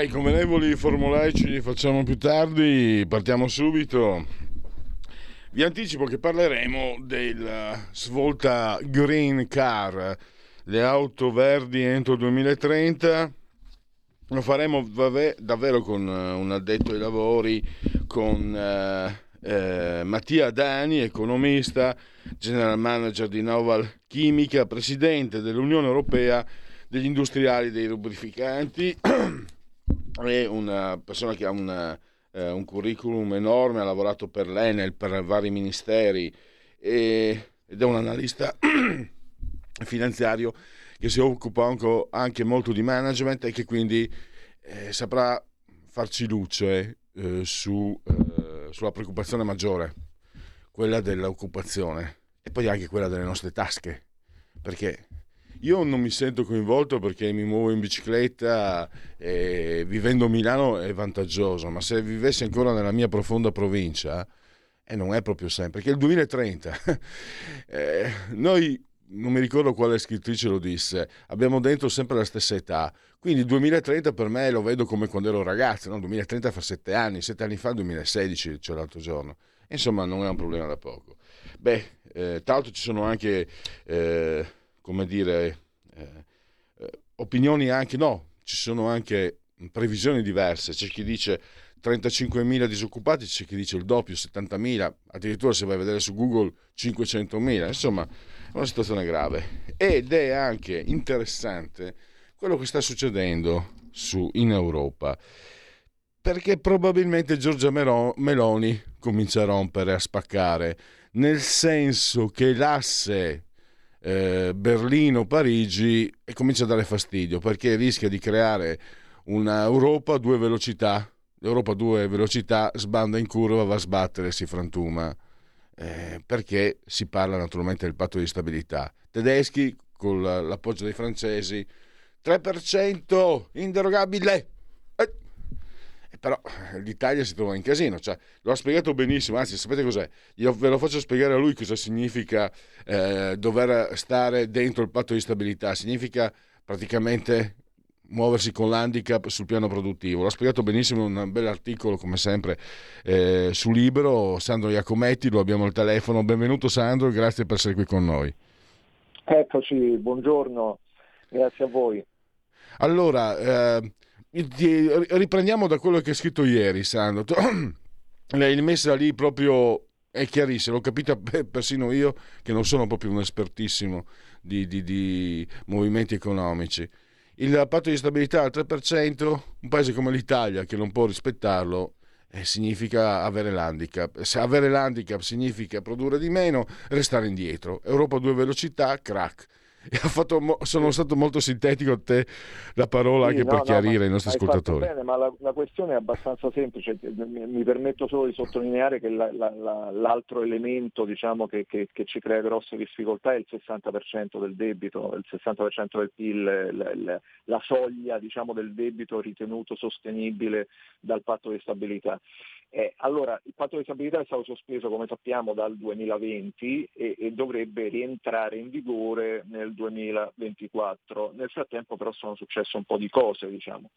Dai, convenevoli formulari ce li facciamo più tardi, partiamo subito. Vi anticipo che parleremo della svolta Green Car, le auto verdi entro il 2030. Lo faremo davvero con eh, un addetto ai lavori, con eh, eh, Mattia Dani, economista, general manager di Noval Chimica, presidente dell'Unione Europea degli industriali dei lubrificanti. è una persona che ha una, eh, un curriculum enorme, ha lavorato per l'Enel, per vari ministeri e, ed è un analista finanziario che si occupa anche, anche, molto di management e che quindi eh, saprà farci luce eh, su, eh, sulla preoccupazione maggiore, quella dell'occupazione e poi anche quella delle nostre tasche, perché io non mi sento coinvolto perché mi muovo in bicicletta e vivendo a Milano è vantaggioso, ma se vivessi ancora nella mia profonda provincia, e eh, non è proprio sempre, perché il 2030, eh, noi non mi ricordo quale scrittrice lo disse, abbiamo dentro sempre la stessa età, quindi il 2030 per me lo vedo come quando ero ragazzo, no? 2030 fa sette anni, sette anni fa 2016, cioè l'altro giorno, insomma non è un problema da poco. Beh, eh, tra l'altro ci sono anche... Eh, come dire, eh, eh, opinioni anche, no, ci sono anche previsioni diverse, c'è chi dice 35.000 disoccupati, c'è chi dice il doppio, 70.000, addirittura se vai a vedere su Google 500.000, insomma è una situazione grave. Ed è anche interessante quello che sta succedendo su, in Europa, perché probabilmente Giorgia Meloni comincia a rompere, a spaccare, nel senso che l'asse eh, Berlino-Parigi e comincia a dare fastidio perché rischia di creare un'Europa a due velocità. L'Europa a due velocità sbanda in curva, va a sbattere, si frantuma. Eh, perché si parla naturalmente del patto di stabilità. Tedeschi con l'appoggio dei francesi 3% inderogabile però eh, l'Italia si trova in casino, cioè, lo ha spiegato benissimo, anzi sapete cos'è? Io ve lo faccio spiegare a lui cosa significa eh, dover stare dentro il patto di stabilità, significa praticamente muoversi con l'handicap sul piano produttivo. L'ha spiegato benissimo in un bel articolo, come sempre, eh, su Libro. Sandro Iacometti, lo abbiamo al telefono. Benvenuto Sandro, grazie per essere qui con noi. Eccoci, buongiorno, grazie a voi. Allora, eh, riprendiamo da quello che hai scritto ieri, Sandro. L'hai messa lì proprio, è chiarissimo, l'ho capita persino io che non sono proprio un espertissimo di, di, di movimenti economici. Il patto di stabilità al 3%, un paese come l'Italia che non può rispettarlo, eh, significa avere l'handicap. Se avere l'handicap significa produrre di meno, restare indietro. Europa a due velocità, crack Fatto, sono stato molto sintetico a te la parola sì, anche no, per chiarire no, i nostri ascoltatori. Bene, ma la, la, questione è abbastanza semplice, mi, mi permetto solo di sottolineare che la, la, l'altro elemento diciamo, che, che, che, ci crea grosse difficoltà è il 60% del debito, il 60% del PIL, la, soglia diciamo, del debito ritenuto sostenibile dal patto di stabilità. Eh, allora, il patto di stabilità è stato sospeso, come sappiamo, dal 2020 e, e, dovrebbe rientrare in vigore nel 2024. Nel frattempo però sono successe un po' di cose, diciamo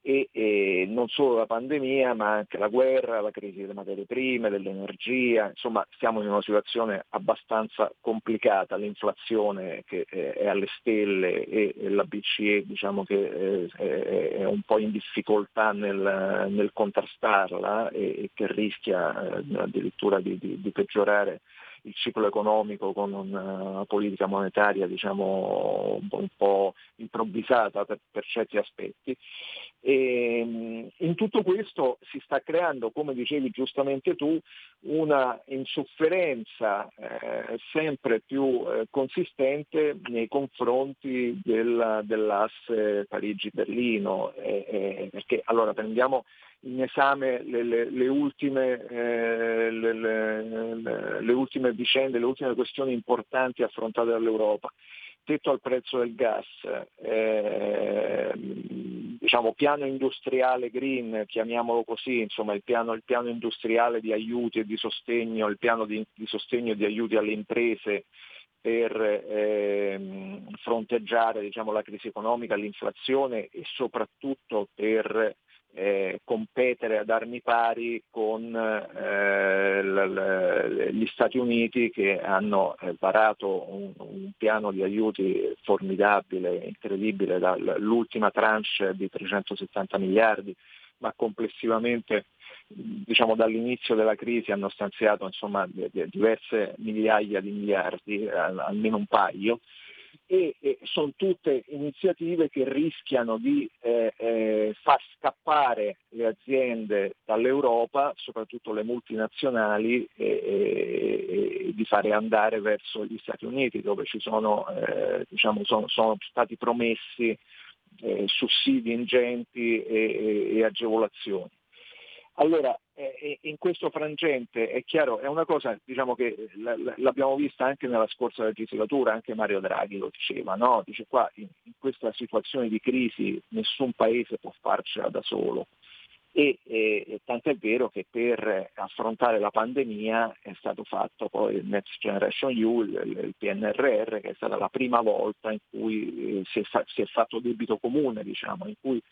e, e, non solo la pandemia ma anche la guerra, la crisi delle materie prime, dell'energia, insomma stiamo in una situazione abbastanza complicata, l'inflazione che è alle stelle e, la BCE diciamo che è, è, un po' in difficoltà nel, nel contrastarla e, e, che rischia eh, addirittura di, di, di peggiorare il ciclo economico con una politica monetaria diciamo, un po' improvvisata per, per certi aspetti. E, in tutto questo si sta creando, come dicevi giustamente tu, una insofferenza eh, sempre più eh, consistente nei confronti del, dell'asse Parigi-Berlino, eh, eh perché allora prendiamo in esame le, le, le, ultime, eh, le, ultime, vicende, le ultime questioni importanti affrontate dall'Europa. Tetto al prezzo del gas, eh, diciamo piano industriale green, chiamiamolo così, insomma il piano, il piano industriale di aiuti e di sostegno, il piano di, di sostegno e di aiuti alle imprese per eh, fronteggiare diciamo, la crisi economica, l'inflazione e soprattutto per eh, competere ad armi pari con eh, l- l- gli Stati Uniti che hanno eh, varato un, un, piano di aiuti formidabile, incredibile, dall'ultima tranche di 370 miliardi, ma complessivamente diciamo, dall'inizio della crisi hanno stanziato insomma, diverse migliaia di miliardi, almeno un paio, e, e sono tutte iniziative che rischiano di eh, eh, far scappare le aziende dall'Europa, soprattutto le multinazionali, e, e, di fare andare verso gli Stati Uniti dove sono, eh, diciamo, sono, sono stati promessi eh, sussidi ingenti e agevolazioni. Allora, eh, in questo frangente è chiaro, è una cosa diciamo, che l'abbiamo vista anche nella scorsa legislatura, anche Mario Draghi lo diceva, no? dice qua in, questa situazione di crisi nessun paese può farcela da solo. E, e tant'è vero che per affrontare la pandemia è stato fatto poi il Next Generation EU, il, PNRR, che è stata la prima volta in cui eh, si, è, si, è, fatto debito comune, diciamo, in cui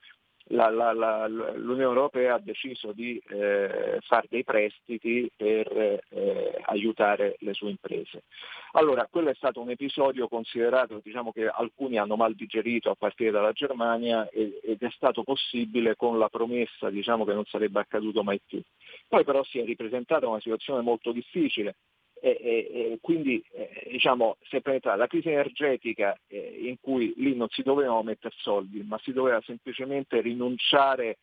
la, la, la, l'Unione Europea ha deciso di eh, fare dei prestiti per eh, aiutare le sue imprese. Allora, quello è stato un episodio considerato, diciamo che alcuni hanno mal digerito a partire dalla Germania ed, è stato possibile con la promessa diciamo, che non sarebbe accaduto mai più. Poi però si è ripresentata una situazione molto difficile e, e, e quindi eh, diciamo, si è penetrata la crisi energetica eh, in cui lì non si dovevano mettere soldi, ma si doveva semplicemente rinunciare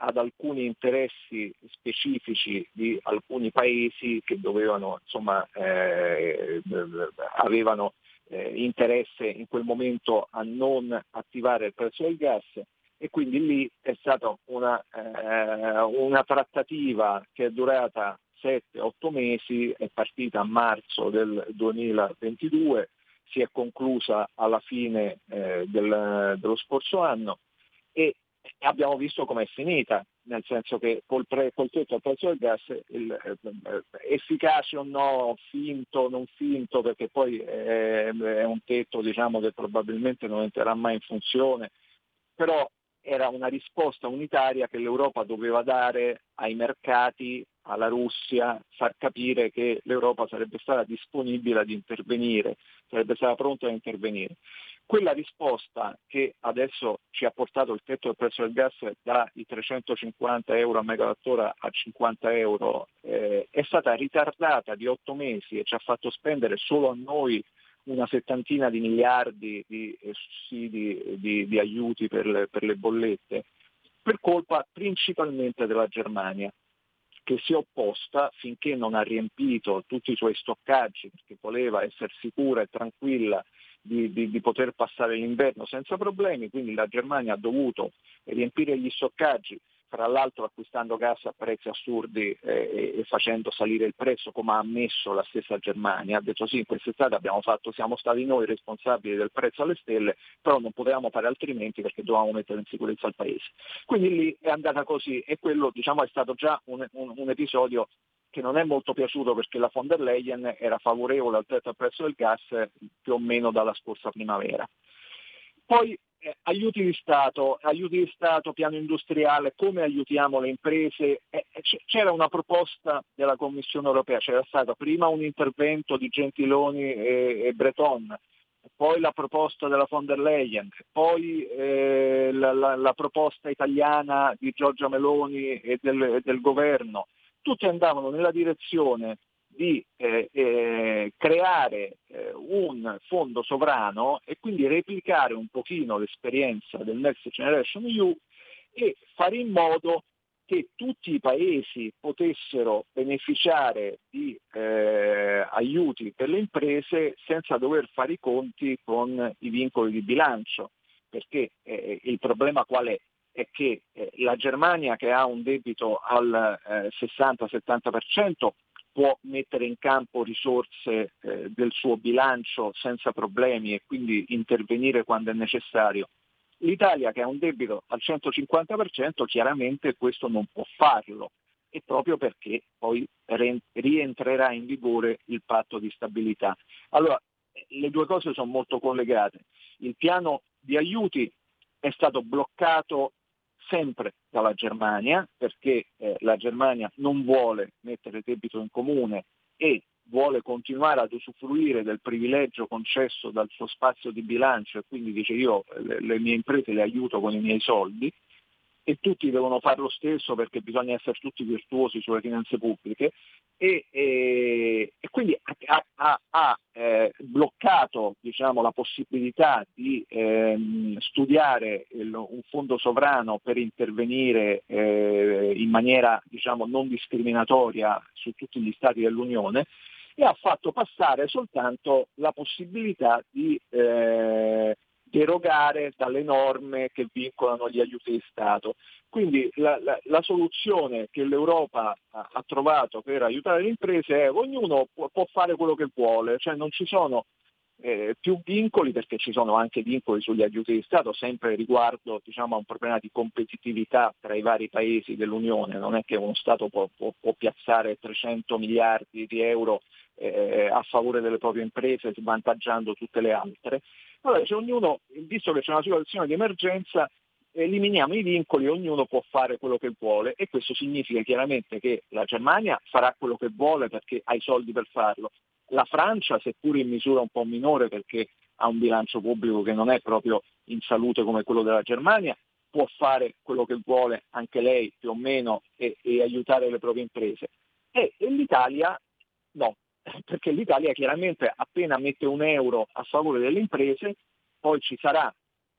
ad alcuni interessi specifici di alcuni paesi che dovevano, insomma, eh, avevano eh, interesse in quel momento a non attivare il prezzo del gas. E quindi lì è stata una, eh, una trattativa che è durata 7-8 mesi, è partita a marzo del 2022, si è conclusa alla fine eh, del, dello scorso anno e abbiamo visto com'è finita, nel senso che col, pre, col tetto al prezzo del gas il, eh, efficace o no, finto, non finto, perché poi è, è un tetto diciamo, che probabilmente non entrerà mai in funzione, però era una risposta unitaria che l'Europa doveva dare ai mercati, alla Russia, far capire che l'Europa sarebbe stata disponibile ad intervenire, sarebbe stata pronta ad intervenire. Quella risposta che adesso ci ha portato il tetto del prezzo del gas dai 350 euro a megawattora a 50 euro eh, è stata ritardata di otto mesi e ci ha fatto spendere solo a noi una settantina di miliardi di eh, sussidi, di, di aiuti per le, per le bollette, per colpa principalmente della Germania che si è opposta finché non ha riempito tutti i suoi stoccaggi, perché voleva essere sicura e tranquilla di, di, di, poter passare l'inverno senza problemi, quindi la Germania ha dovuto riempire gli stoccaggi fra l'altro acquistando gas a prezzi assurdi eh, e facendo salire il prezzo come ha ammesso la stessa Germania, ha detto sì in quest'estate abbiamo fatto, siamo stati noi responsabili del prezzo alle stelle, però non potevamo fare altrimenti perché dovevamo mettere in sicurezza il paese. Quindi lì è andata così e quello diciamo, è stato già un, un, un episodio che non è molto piaciuto perché la von der Leyen era favorevole al al prezzo del gas più o meno dalla scorsa primavera. Poi eh, aiuti di Stato, aiuti di Stato, piano industriale, come aiutiamo le imprese? Eh, eh c'era una proposta della Commissione europea, c'era stato prima un intervento di Gentiloni e, e Breton, poi la proposta della von der Leyen, poi eh, la, la, la, proposta italiana di Giorgia Meloni e del, del governo, tutte andavano nella direzione di eh, eh, creare eh, un fondo sovrano e quindi replicare un pochino l'esperienza del Next Generation EU e fare in modo che tutti i paesi potessero beneficiare di eh, aiuti per le imprese senza dover fare i conti con i vincoli di bilancio, perché eh, il problema qual è? È che eh, la Germania che ha un debito al 60-70% può mettere in campo risorse eh, del suo bilancio senza problemi e quindi intervenire quando è necessario. L'Italia che ha un debito al 150% chiaramente questo non può farlo e proprio perché poi rientrerà in vigore il patto di stabilità. Allora, le due cose sono molto collegate. Il piano di aiuti è stato bloccato sempre dalla Germania, perché eh, la Germania non vuole mettere debito in comune e vuole continuare ad usufruire del privilegio concesso dal suo spazio di bilancio e quindi dice io le, le mie imprese le aiuto con i miei soldi, e tutti devono fare lo stesso perché bisogna essere tutti virtuosi sulle finanze pubbliche e, e, e quindi ha, ha, ha eh, bloccato diciamo, la possibilità di ehm, studiare il, un fondo sovrano per intervenire eh, in maniera diciamo, non discriminatoria su tutti gli Stati dell'Unione e ha fatto passare soltanto la possibilità di eh, derogare dalle norme che vincolano gli aiuti di Stato. Quindi la, la, la soluzione che l'Europa ha, ha, trovato per aiutare le imprese è ognuno può, può fare quello che vuole, cioè non ci sono eh, più vincoli perché ci sono anche vincoli sugli aiuti di Stato, sempre riguardo diciamo, a un problema di competitività tra i vari paesi dell'Unione, non è che uno Stato può, può, può piazzare 300 miliardi di euro eh, a favore delle proprie imprese svantaggiando tutte le altre. Allora, se ognuno, visto che c'è una situazione di emergenza, eliminiamo i vincoli, ognuno può fare quello che vuole e questo significa chiaramente che la Germania farà quello che vuole perché ha i soldi per farlo. La Francia, seppur in misura un po' minore perché ha un bilancio pubblico che non è proprio in salute come quello della Germania, può fare quello che vuole anche lei più o meno e, e aiutare le proprie imprese. E, e l'Italia no, perché l'Italia chiaramente appena mette un euro a favore delle imprese, poi ci sarà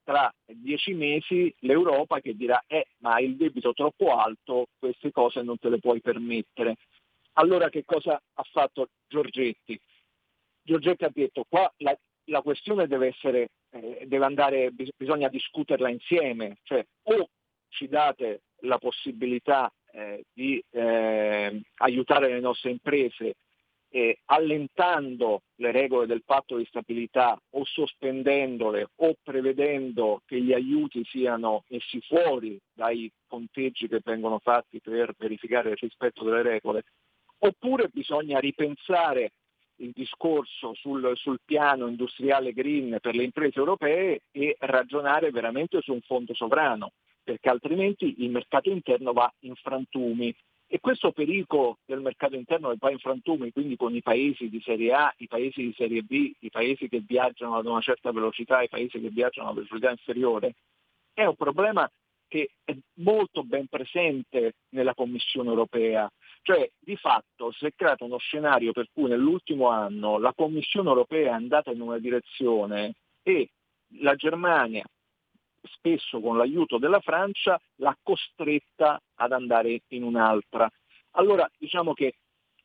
tra dieci mesi l'Europa che dirà eh, ma il debito è troppo alto, queste cose non te le puoi permettere. Allora che cosa ha fatto Giorgetti? Giorgetti ha detto qua la, la questione deve essere, eh, deve andare, bisogna discuterla insieme, cioè o ci date la possibilità eh, di eh, aiutare le nostre imprese eh, allentando le regole del patto di stabilità o sospendendole o prevedendo che gli aiuti siano messi fuori dai conteggi che vengono fatti per verificare il rispetto delle regole, oppure bisogna ripensare il discorso sul, sul piano industriale green per le imprese europee e ragionare veramente su un fondo sovrano, perché altrimenti il mercato interno va in frantumi e questo pericolo del mercato interno che va in frantumi, quindi con i paesi di serie A, i paesi di serie B, i paesi che viaggiano ad una certa velocità, i paesi che viaggiano a una velocità inferiore, è un problema che è molto ben presente nella Commissione europea. Cioè, di fatto si è creato uno scenario per cui nell'ultimo anno la Commissione europea è andata in una direzione e la Germania spesso con l'aiuto della Francia, l'ha costretta ad andare in un'altra. Allora diciamo che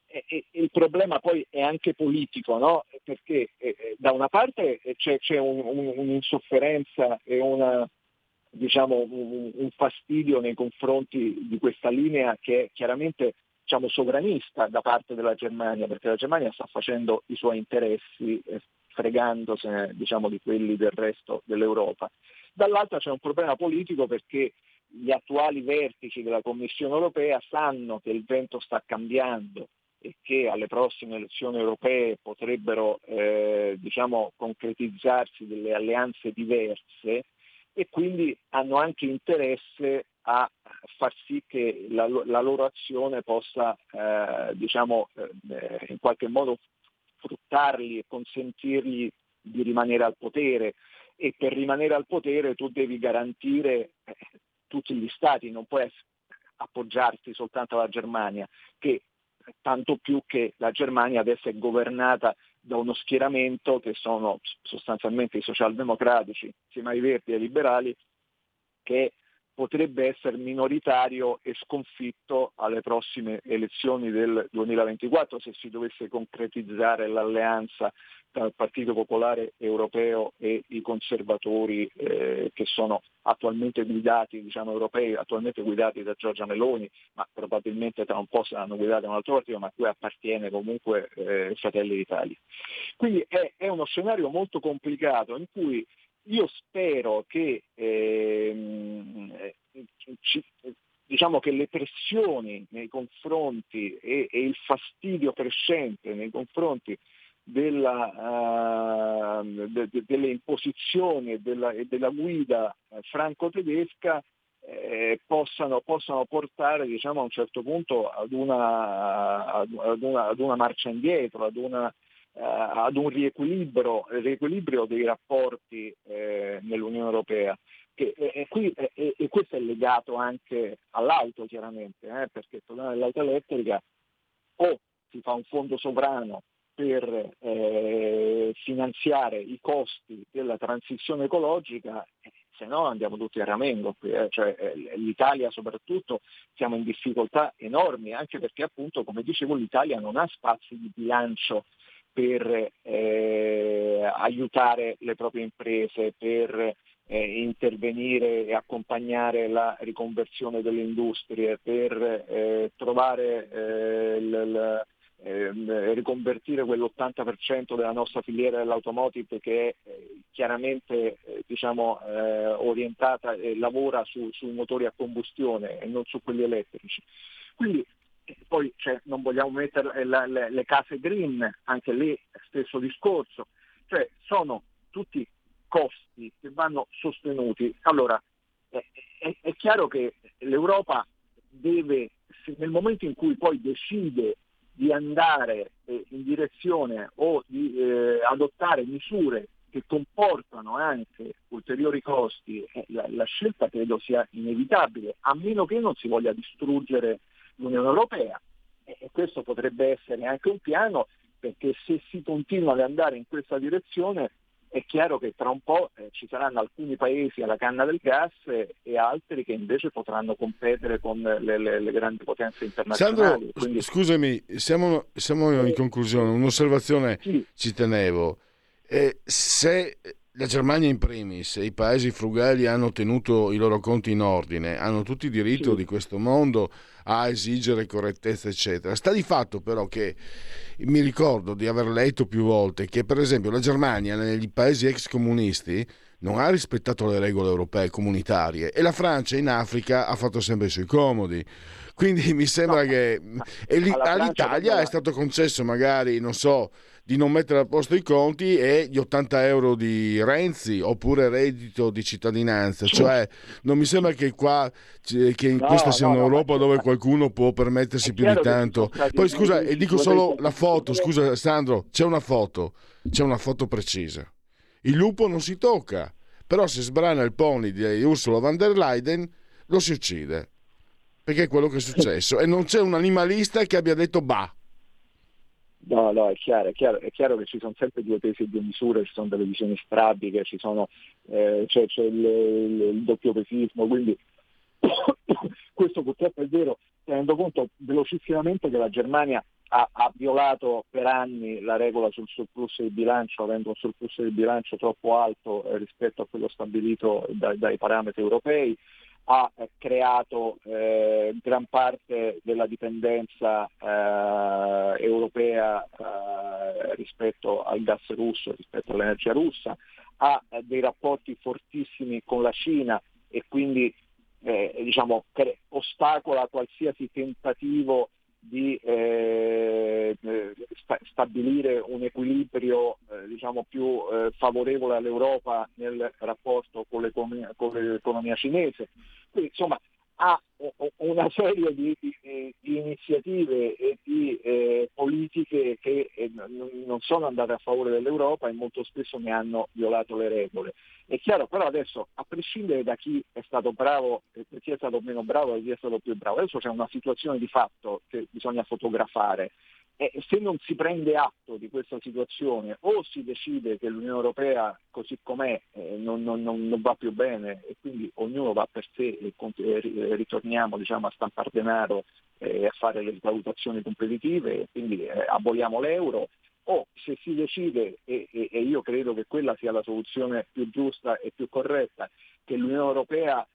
eh, eh, il problema poi è anche politico, no? perché eh, da una parte c'è, c'è un, un, un'insofferenza e una, diciamo, un, un, fastidio nei confronti di questa linea che è chiaramente diciamo, sovranista da parte della Germania, perché la Germania sta facendo i suoi interessi fregandosene diciamo, di quelli del resto dell'Europa. Dall'altra c'è un problema politico perché gli attuali vertici della Commissione europea sanno che il vento sta cambiando e che alle prossime elezioni europee potrebbero eh, diciamo, concretizzarsi delle alleanze diverse e quindi hanno anche interesse a far sì che la, la loro azione possa eh, diciamo, eh, in qualche modo sfruttarli e consentirgli di rimanere al potere e per rimanere al potere tu devi garantire eh, tutti gli stati, non puoi appoggiarti soltanto alla Germania, che tanto più che la Germania adesso è governata da uno schieramento che sono sostanzialmente i socialdemocratici, insieme ai verdi e ai liberali, che potrebbe essere minoritario e sconfitto alle prossime elezioni del 2024 se si dovesse concretizzare l'alleanza tra il Partito Popolare Europeo e i conservatori eh, che sono attualmente guidati, diciamo europei, attualmente guidati da Giorgia Meloni, ma probabilmente tra un po' saranno guidati da un altro partito, ma a cui appartiene comunque eh, Fratelli d'Italia. Quindi è, è uno scenario molto complicato in cui io spero che, ehm, ci, diciamo che le pressioni nei confronti e, e, il fastidio crescente nei confronti della, uh, de, de, delle imposizioni e della, e della guida eh, franco-tedesca eh, possano, possano, portare diciamo, a un certo punto ad una, ad una, ad una marcia indietro, ad una, ad un riequilibrio, riequilibrio dei rapporti eh, nell'Unione Europea. Che, e, qui, e, e, questo è legato anche all'auto chiaramente, eh, perché il problema dell'auto elettrica o si fa un fondo sovrano per eh, finanziare i costi della transizione ecologica, se no andiamo tutti a ramengo qui, eh. cioè, eh, l'Italia soprattutto siamo in difficoltà enormi, anche perché appunto, come dicevo, l'Italia non ha spazi di bilancio per eh, aiutare le proprie imprese, per eh, intervenire e accompagnare la riconversione delle industrie, per eh, trovare eh, l, l, ehm, riconvertire quell'80% della nostra filiera dell'automotive che è eh, chiaramente eh, diciamo, orientata e lavora su, sui motori a combustione e non su quelli elettrici. Quindi poi cioè, non vogliamo mettere le, le, le, case green, anche lì stesso discorso, cioè sono tutti costi che vanno sostenuti. Allora, è, è, è chiaro che l'Europa deve, nel momento in cui poi decide di andare eh, in direzione o di eh, adottare misure che comportano anche ulteriori costi, eh, la, la, scelta credo sia inevitabile, a meno che non si voglia distruggere l'Unione Europea. E questo potrebbe essere anche un piano perché se si continua ad andare in questa direzione è chiaro che tra un po' eh, ci saranno alcuni paesi alla canna del gas e altri che invece potranno competere con le, le, le grandi potenze internazionali. Sandro, Quindi... scusami, siamo, siamo in conclusione, un'osservazione sì. ci tenevo. Eh, se la Germania in primis e i paesi frugali hanno tenuto i loro conti in ordine, hanno tutti diritto sì. di questo mondo a esigere correttezza, eccetera. Sta di fatto però che mi ricordo di aver letto più volte che per esempio la Germania negli paesi ex comunisti non ha rispettato le regole europee comunitarie e la Francia in Africa ha fatto sempre i suoi comodi. Quindi mi sembra no, che all'Italia è stato concesso magari, non so, di non mettere a posto i conti e gli 80 euro di Renzi oppure reddito di cittadinanza. Cioè, non mi sembra che qua che in no, questa sia no, un'Europa no, dove qualcuno può permettersi più di tanto. Poi scusa, e dico solo la foto, scusa Sandro, c'è una foto, c'è una foto precisa. Il lupo non si tocca, però se sbrana il pony di Ursula von der Leyen lo si uccide. Perché è quello che è successo. E non c'è un animalista che abbia detto bah No, no, è chiaro, è chiaro, è chiaro, che ci sono sempre due pesi e due misure, ci sono delle visioni strabiche, ci sono, eh, c'è, c'è il, il, il doppio pesismo, quindi questo purtroppo è vero, tenendo conto velocissimamente che la Germania ha, ha, violato per anni la regola sul surplus di bilancio, avendo un surplus di bilancio troppo alto eh, rispetto a quello stabilito dai, dai parametri europei, ha creato eh, gran parte della dipendenza eh, europea eh, rispetto al gas russo, rispetto all'energia russa, ha eh, dei rapporti fortissimi con la Cina e quindi eh, diciamo, ostacola qualsiasi tentativo di eh, eh, sta- stabilire un equilibrio eh, diciamo più eh, favorevole all'Europa nel rapporto con l'economia, con l'economia cinese. Quindi insomma ha una serie di, di, di iniziative e di eh, politiche che eh, non sono andate a favore dell'Europa e molto spesso ne hanno violato le regole. È chiaro, però adesso, a prescindere da chi è stato bravo, e chi è stato meno bravo e chi è stato più bravo, adesso c'è una situazione di fatto che bisogna fotografare eh, se non si prende atto di questa situazione o si decide che l'Unione Europea così com'è eh, non, non, non, va più bene e quindi ognuno va per sé e, e ritorniamo diciamo, a stampare denaro e eh, a fare le valutazioni competitive e quindi eh, aboliamo l'euro o se si decide, e, e, e io credo che quella sia la soluzione più giusta e più corretta, che l'Unione Europea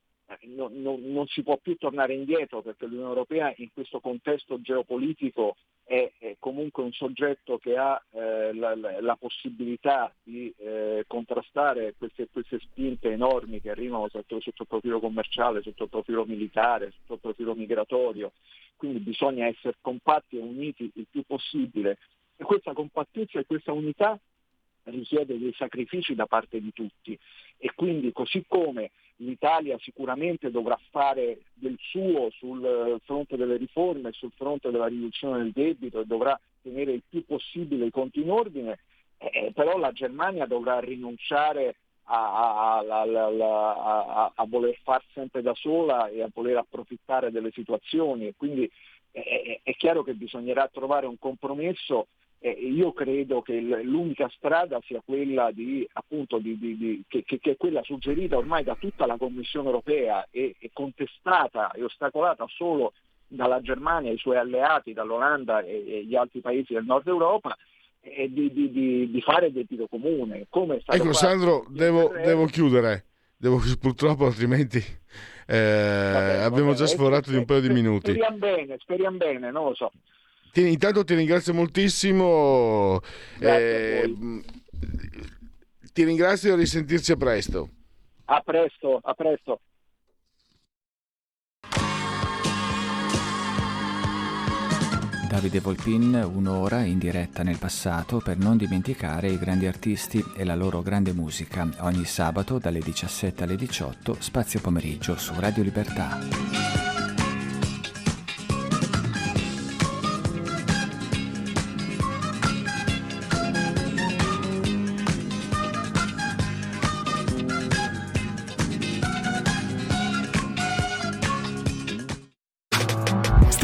non, non, non, si può più tornare indietro perché l'Unione Europea in questo contesto geopolitico è, è comunque un soggetto che ha eh, la, la, la, possibilità di eh, contrastare queste, queste, spinte enormi che arrivano sotto, sotto, il profilo commerciale, sotto il profilo militare, sotto il profilo migratorio. Quindi bisogna essere compatti e uniti il più possibile. E questa compattezza e questa unità richiede dei sacrifici da parte di tutti e quindi così come l'Italia sicuramente dovrà fare del suo sul fronte delle riforme, sul fronte della riduzione del debito e dovrà tenere il più possibile i conti in ordine, eh, però la Germania dovrà rinunciare a, a, a, a, voler far sempre da sola e a voler approfittare delle situazioni. Quindi è, è chiaro che bisognerà trovare un compromesso eh, io credo che l'unica strada sia quella di, appunto, di, di, che, che, è quella suggerita ormai da tutta la Commissione europea e, e contestata e ostacolata solo dalla Germania, i suoi alleati, dall'Olanda e, e gli altri paesi del nord Europa, e di, di, di, fare debito comune. Come ecco Sandro, devo, devo, chiudere, devo, purtroppo altrimenti eh, vabbè, abbiamo già sforato di un paio di minuti. Speriamo bene, speriamo bene, non lo so. Ti, intanto ti ringrazio moltissimo. Eh, ti ringrazio e risentirci a presto. A presto, a presto. Davide Volpin, un'ora in diretta nel passato per non dimenticare i grandi artisti e la loro grande musica, ogni sabato dalle 17 alle 18, spazio pomeriggio su Radio Libertà.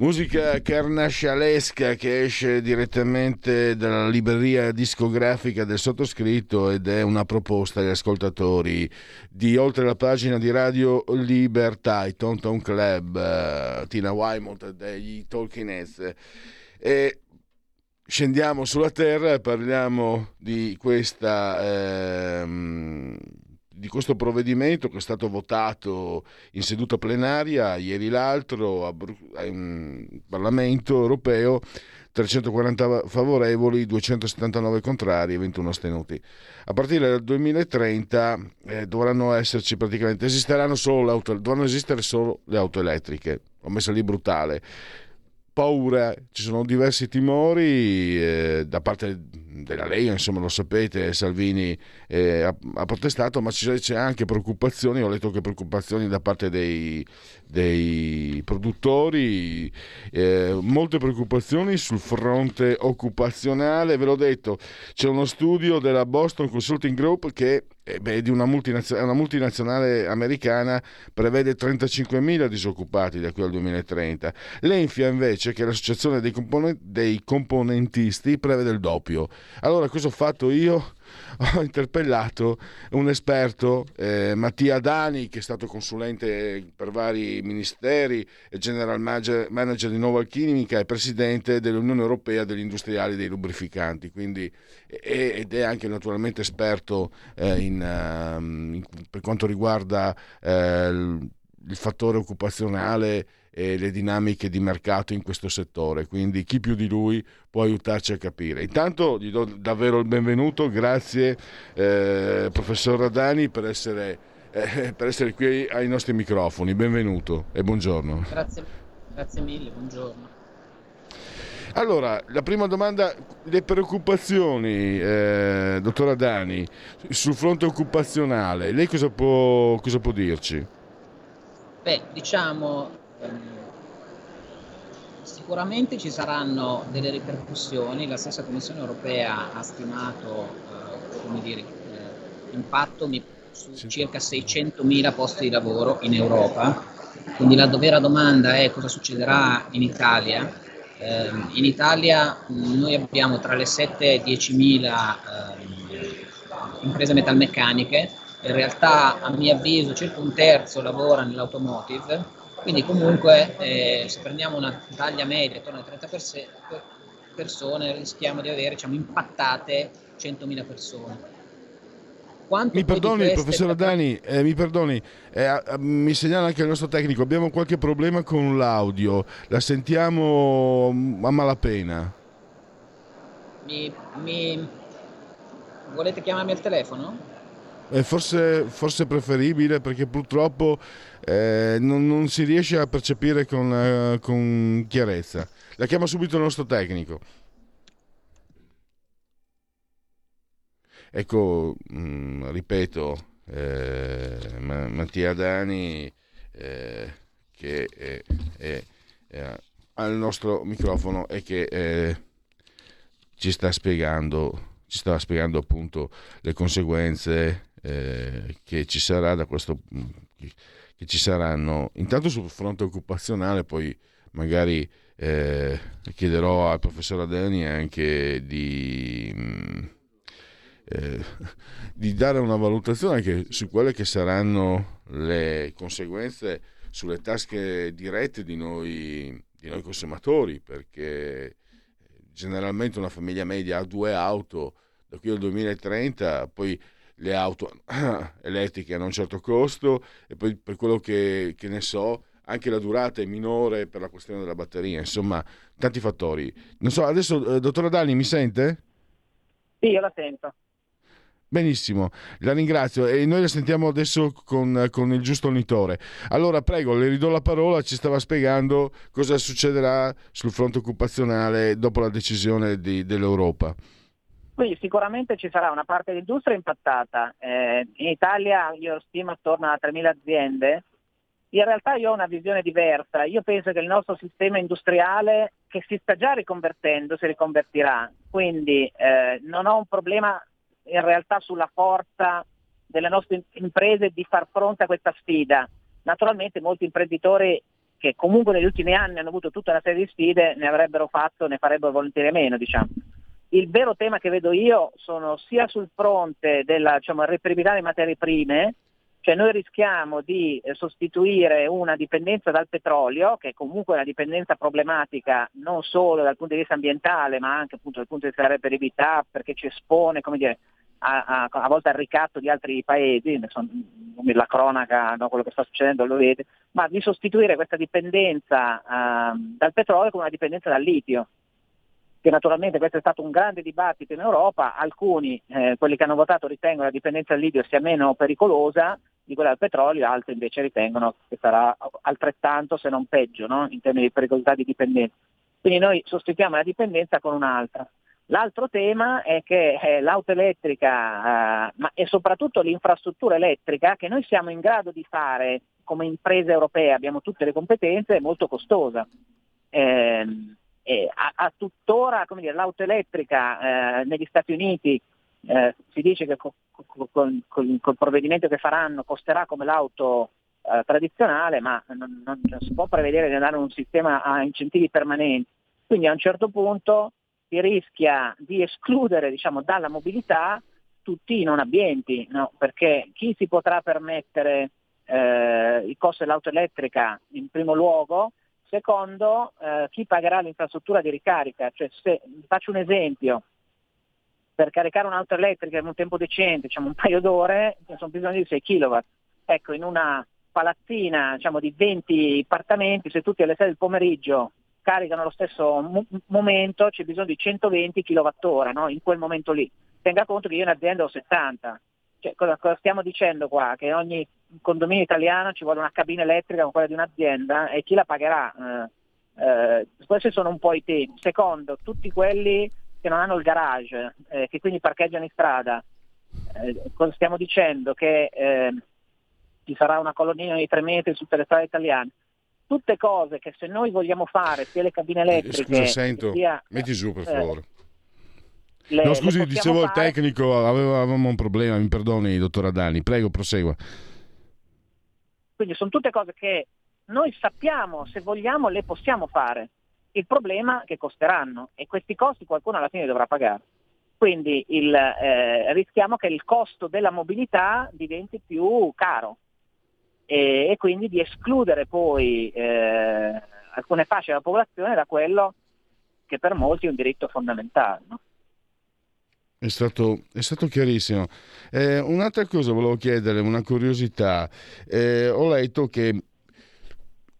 Musica carnascialesca che esce direttamente dalla libreria discografica del sottoscritto ed è una proposta agli ascoltatori di oltre la pagina di Radio Libertà, i Tonton Club, uh, Tina Wymont degli Heads. E scendiamo sulla terra e parliamo di questa... Ehm, di questo provvedimento che è stato votato in seduta plenaria ieri l'altro in Parlamento europeo 340 favorevoli, 279 contrari e 21 astenuti. A partire dal 2030 eh, dovranno esserci praticamente, esisteranno solo auto, dovranno esistere solo le auto elettriche. Ho messo lì brutale paura, ci sono diversi timori eh, da parte della Lega, insomma lo sapete, Salvini eh, ha, ha, protestato, ma c'è anche preoccupazioni, ho letto che preoccupazioni da parte dei, dei produttori, eh, molte preoccupazioni sul fronte occupazionale, ve l'ho detto, c'è uno studio della Boston Consulting Group che eh, beh, di una, multinazionale, una multinazionale americana prevede 35.000 disoccupati da qui al 2030. L'Enfia invece, che è l'associazione dei, componen- dei componentisti, prevede il doppio. Allora cosa ho fatto io? ho interpellato un esperto, eh, Mattia Dani, che è stato consulente per vari ministeri, general manager di Nova Chimica e presidente dell'Unione Europea degli industriali dei lubrificanti, quindi, ed è anche naturalmente esperto eh, in, uh, in, per quanto riguarda eh, il fattore occupazionale e le dinamiche di mercato in questo settore, quindi chi più di lui può aiutarci a capire. Intanto gli do davvero il benvenuto, grazie eh, professor Radani per essere, eh, per essere, qui ai nostri microfoni, benvenuto e buongiorno. Grazie, grazie mille, buongiorno. Allora, la prima domanda, le preoccupazioni, eh, dottor Adani, sul fronte occupazionale, lei cosa può, cosa può dirci? Beh, diciamo, Sicuramente ci saranno delle ripercussioni, la stessa Commissione europea ha stimato eh, dire, eh, impatto su circa 600.000 posti di lavoro in Europa, quindi la vera domanda è cosa succederà in Italia. Eh, in Italia noi abbiamo tra le 7 e 10.000 eh, imprese metalmeccaniche, in realtà a mio avviso circa un terzo lavora nell'automotive quindi comunque eh, se prendiamo una taglia media attorno alle 30 perse- persone rischiamo di avere diciamo, impattate 100.000 persone. Quanto mi perdoni, queste... professor Dani, eh, mi perdoni, eh, mi segnala anche il nostro tecnico, abbiamo qualche problema con l'audio, la sentiamo a malapena. Mi, mi... Volete chiamarmi al telefono? Forse, forse preferibile perché purtroppo eh, non, non, si riesce a percepire con, eh, con chiarezza. La chiama subito il nostro tecnico. Ecco, mh, mm, ripeto, eh, Mattia Dani eh, che è, è, è, al nostro microfono e che eh, ci sta spiegando, ci stava spiegando appunto le conseguenze eh, che ci sarà da questo che ci saranno intanto sul fronte occupazionale poi magari eh, chiederò al professor Adeni anche di, mm, eh, di dare una valutazione anche su quelle che saranno le conseguenze sulle tasche dirette di noi, di noi consumatori perché generalmente una famiglia media ha due auto da qui al 2030 poi le auto elettriche hanno un certo costo e poi per quello che, che, ne so anche la durata è minore per la questione della batteria, insomma tanti fattori. Non so, adesso eh, dottora Dani mi sente? Sì, io la sento. Benissimo, la ringrazio e noi la sentiamo adesso con, con, il giusto unitore. Allora prego, le ridò la parola, ci stava spiegando cosa succederà sul fronte occupazionale dopo la decisione di, dell'Europa. Quindi sicuramente ci sarà una parte dell'industria impattata. Eh, in Italia io stimo attorno a 3.000 aziende. In realtà io ho una visione diversa. Io penso che il nostro sistema industriale, che si sta già riconvertendo, si riconvertirà. Quindi eh, non ho un problema in realtà sulla forza delle nostre imprese di far fronte a questa sfida. Naturalmente molti imprenditori che comunque negli ultimi anni hanno avuto tutta una serie di sfide ne avrebbero fatto, ne farebbero volentieri meno, diciamo. Il vero tema che vedo io sono sia sul fronte della diciamo, reperibilità delle materie prime, Cioè noi rischiamo di eh, sostituire una dipendenza dal petrolio, che è comunque una dipendenza problematica non solo dal punto di vista ambientale, ma anche appunto dal punto di vista della reperibilità, perché ci espone dire, a, a, a, volte al ricatto di altri paesi, la cronaca, no, quello che sta succedendo lo vede, ma di sostituire questa dipendenza uh, dal petrolio con una dipendenza dal litio che naturalmente questo è stato un grande dibattito in Europa, alcuni, eh, quelli che hanno votato, ritengono la dipendenza dal litio sia meno pericolosa di quella dal petrolio, altri invece ritengono che sarà altrettanto se non peggio no? in termini di pericolosità di dipendenza. Quindi noi sostituiamo la dipendenza con un'altra. L'altro tema è che eh, l'auto elettrica eh, ma, e soprattutto l'infrastruttura elettrica che noi siamo in grado di fare come imprese europee, abbiamo tutte le competenze, è molto costosa. Eh, a, a, tuttora dire, l'auto elettrica eh, negli Stati Uniti eh, si dice che col provvedimento che faranno costerà come l'auto eh, tradizionale, ma non, non, non, si può prevedere di andare in un sistema a incentivi permanenti. Quindi a un certo punto si rischia di escludere diciamo, dalla mobilità tutti i non abbienti, no? perché chi si potrà permettere eh, il costo dell'auto elettrica in primo luogo Secondo, eh, chi pagherà l'infrastruttura di ricarica? Cioè, se, faccio un esempio, per caricare un'auto elettrica in un tempo decente, diciamo un paio d'ore, sono bisogno di 6 kW. Ecco, in una palazzina diciamo, di 20 appartamenti, se tutti alle 6 del pomeriggio caricano allo stesso mo- momento, c'è bisogno di 120 kWh no? in quel momento lì. Tenga conto che io in azienda ho 70. Cioè, cosa, cosa stiamo dicendo qua? Che ogni condominio italiano ci vuole una cabina elettrica come quella di un'azienda e chi la pagherà? Eh, eh, questi sono un po' i temi. Secondo, tutti quelli che non hanno il garage, eh, che quindi parcheggiano in strada, eh, cosa stiamo dicendo? Che eh, ci sarà una colonnina di tre metri su tutte le strade italiane. Tutte cose che se noi vogliamo fare, sia le cabine elettriche... Scusa, sento, sia, metti giù per favore. Le, no, scusi, dicevo fare... il tecnico, avevamo un problema, mi perdoni, dottor Adani, prego, prosegua. Quindi sono tutte cose che noi sappiamo, se vogliamo, le possiamo fare. Il problema è che costeranno e questi costi qualcuno alla fine dovrà pagare. Quindi il, eh, rischiamo che il costo della mobilità diventi più caro e, e quindi di escludere poi eh, alcune fasce della popolazione da quello che per molti è un diritto fondamentale. No? È stato, è stato, chiarissimo. Eh, un'altra cosa volevo chiedere, una curiosità. Eh, ho letto che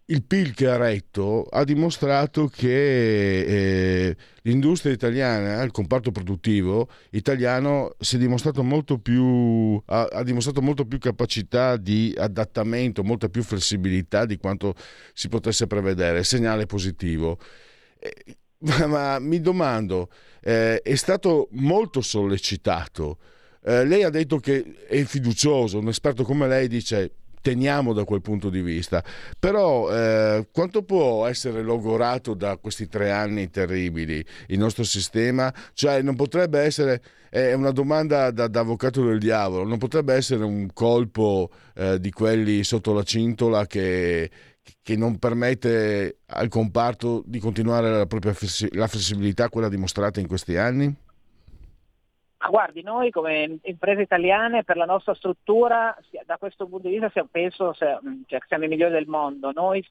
il PIL che ha retto ha dimostrato che eh, l'industria italiana, il comparto produttivo italiano si è dimostrato molto più, ha, ha, dimostrato molto più capacità di adattamento, molta più flessibilità di quanto si potesse prevedere, segnale positivo. Ma, ma mi domando, eh, è stato molto sollecitato. Eh, lei ha detto che è fiducioso, un esperto come lei dice teniamo da quel punto di vista, però eh, quanto può essere logorato da questi tre anni terribili il nostro sistema? Cioè non potrebbe essere, è una domanda da, da avvocato del diavolo, non potrebbe essere un colpo eh, di quelli sotto la cintola che che non permette al comparto di continuare la propria la flessibilità, quella dimostrata in questi anni? Guardi, noi come imprese italiane per la nostra struttura, da questo punto di vista penso cioè, siamo i migliori del mondo. Noi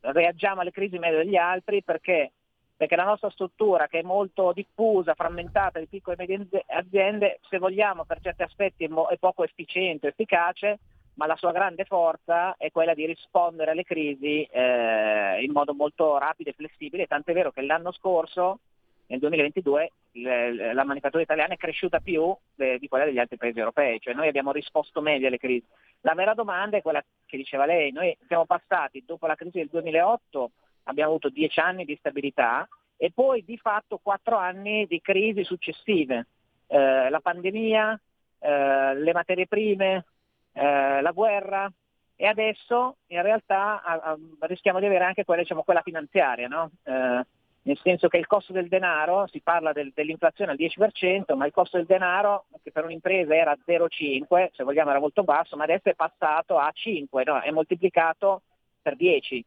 reagiamo alle crisi meglio degli altri perché, perché la nostra struttura che è molto diffusa, frammentata di piccole e medie aziende, se vogliamo per certi aspetti è, mo- è poco efficiente, efficace, ma la sua grande forza è quella di rispondere alle crisi eh, in modo molto rapido e flessibile, tant'è vero che l'anno scorso, nel 2022, le, la manifattura italiana è cresciuta più de, di quella degli altri paesi europei, cioè noi abbiamo risposto meglio alle crisi. La vera domanda è quella che diceva lei, noi siamo passati dopo la crisi del 2008, abbiamo avuto dieci anni di stabilità e poi di fatto quattro anni di crisi successive, eh, la pandemia, eh, le materie prime, eh, la guerra e adesso in realtà a, a, rischiamo di avere anche quella, diciamo, quella finanziaria, no? eh, nel senso che il costo del denaro, si parla del, dell'inflazione al 10%, ma il costo del denaro che per un'impresa era 0,5, se vogliamo era molto basso, ma adesso è passato a 5, no? è moltiplicato per 10.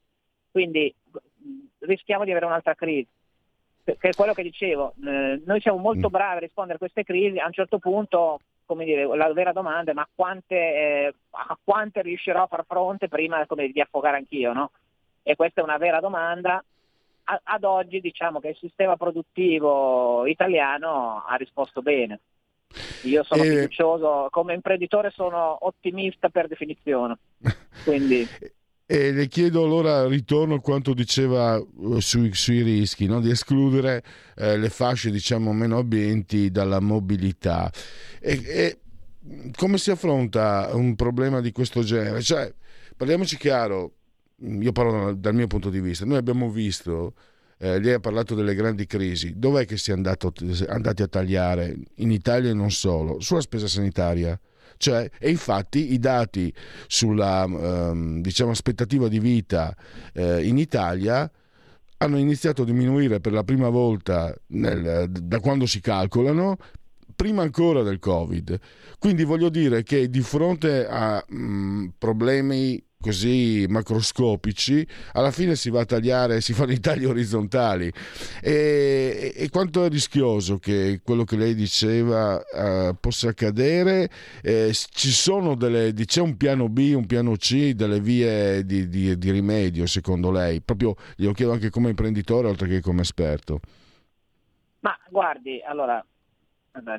Quindi rischiamo di avere un'altra crisi. che è quello che dicevo, eh, noi siamo molto mm. bravi a rispondere a queste crisi, a un certo punto, come dire, la vera domanda è ma quante, eh, a quante riuscirò a far fronte prima come, di affogare anch'io, no? E questa è una vera domanda. A, ad oggi diciamo che il sistema produttivo italiano ha risposto bene. Io sono e... fiducioso, come imprenditore sono ottimista per definizione. Quindi... E le chiedo allora, ritorno a quanto diceva uh, sui, sui rischi, no? di escludere eh, le fasce diciamo, meno abbienti dalla mobilità. E, e, come si affronta un problema di questo genere? Cioè, parliamoci chiaro, io parlo dal mio punto di vista, noi abbiamo visto, eh, lei ha parlato delle grandi crisi, dov'è che si è andato, andati a tagliare in Italia e non solo? Sulla spesa sanitaria cioè, e infatti i dati sulla ehm, diciamo, aspettativa di vita eh, in Italia hanno iniziato a diminuire per la prima volta nel, da quando si calcolano prima ancora del Covid. Quindi voglio dire che di fronte a mh, problemi così macroscopici, alla fine si va a tagliare, si fanno i tagli orizzontali. E, e quanto è rischioso che quello che lei diceva uh, possa accadere? Eh, ci sono delle, c'è un piano B, un piano C, delle vie di, di, di rimedio secondo lei? Proprio glielo chiedo anche come imprenditore oltre che come esperto. Ma guardi, allora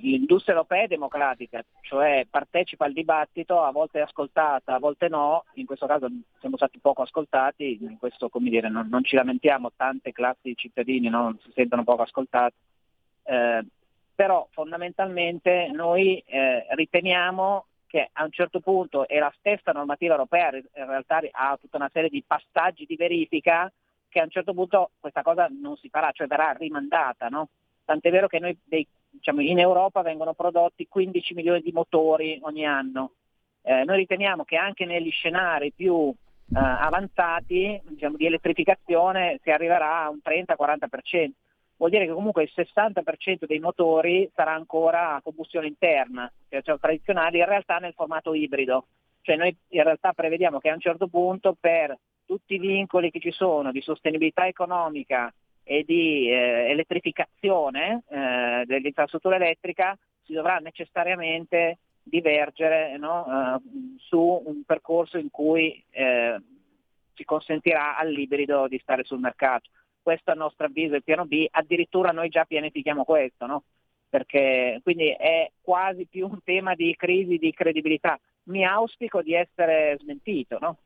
l'industria europea è democratica, cioè partecipa al dibattito, a volte è ascoltata, a volte no, in questo caso siamo stati poco ascoltati, in questo come dire, non, non ci lamentiamo, tante classi di cittadini non si sentono poco ascoltati, eh, però fondamentalmente noi eh, riteniamo che a un certo punto, e la stessa normativa europea in realtà ha tutta una serie di passaggi di verifica, che a un certo punto questa cosa non si farà, cioè verrà rimandata. No? Tant'è vero che noi dei diciamo, in Europa vengono prodotti 15 milioni di motori ogni anno. Eh, noi riteniamo che anche negli scenari più eh, avanzati diciamo, di elettrificazione si arriverà a un 30-40%. Vuol dire che comunque il 60% dei motori sarà ancora a combustione interna, cioè, cioè tradizionali, in realtà nel formato ibrido. Cioè noi in realtà prevediamo che a un certo punto per tutti i vincoli che ci sono di sostenibilità economica e di eh, elettrificazione eh, dell'infrastruttura elettrica si dovrà necessariamente divergere no, uh, su un percorso in cui eh, si consentirà all'ibrido di stare sul mercato. Questo a nostro avviso è il piano B, addirittura noi già pianifichiamo questo, no? perché quindi è quasi più un tema di crisi di credibilità. Mi auspico di essere smentito, no?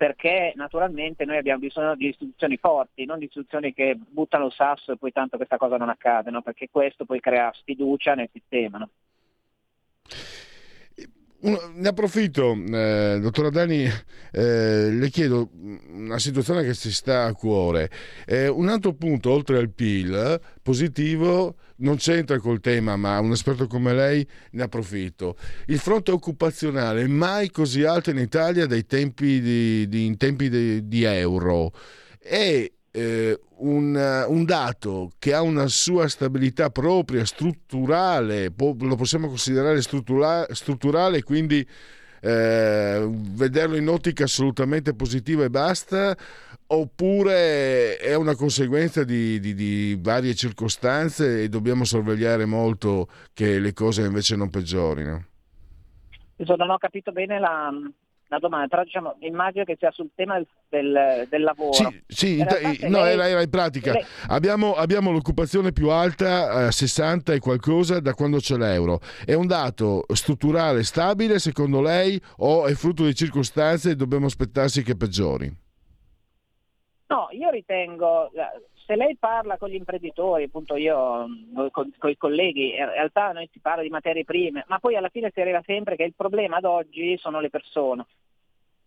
Perché naturalmente noi abbiamo bisogno di istituzioni forti, non di istituzioni che buttano il sasso e poi tanto questa cosa non accade, no? perché questo poi crea sfiducia nel sistema. No? Ne approfitto, eh, dottora Dani, eh, le chiedo una situazione che si sta a cuore. Eh, un altro punto, oltre al PIL, positivo, non c'entra col tema, ma un esperto come lei ne approfitto. Il fronte occupazionale mai così alto in Italia tempi di, di in tempi di, di euro. È eh, un, un, dato che ha una sua stabilità propria, strutturale, po- lo possiamo considerare struttura- strutturale, quindi eh, vederlo in ottica assolutamente positiva e basta, oppure è una conseguenza di, di, di, varie circostanze e dobbiamo sorvegliare molto che le cose invece non peggiorino? Non ho capito bene la, una domanda, però diciamo, immagino che sia sul tema del, del lavoro. Sì, sì in realtà, no, lei, era, era, in pratica. Lei... Abbiamo, abbiamo, l'occupazione più alta, eh, 60 e qualcosa, da quando c'è l'euro. È un dato strutturale stabile, secondo lei, o è frutto di circostanze e dobbiamo aspettarsi che peggiori? No, io ritengo, se lei parla con gli imprenditori, appunto io con, con, i colleghi, in realtà noi si parla di materie prime, ma poi alla fine si arriva sempre che il problema ad oggi sono le persone.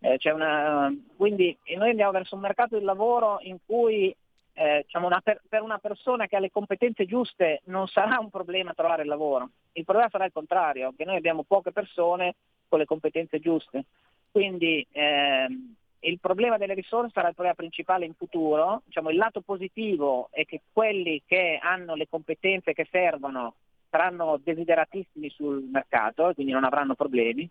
Eh, una, quindi noi andiamo verso un mercato del lavoro in cui eh, diciamo una per, per, una persona che ha le competenze giuste non sarà un problema trovare il lavoro. Il problema sarà il contrario, che noi abbiamo poche persone con le competenze giuste. Quindi eh, il problema delle risorse sarà il problema principale in futuro, diciamo, il lato positivo è che quelli che hanno le competenze che servono saranno desideratissimi sul mercato e quindi non avranno problemi.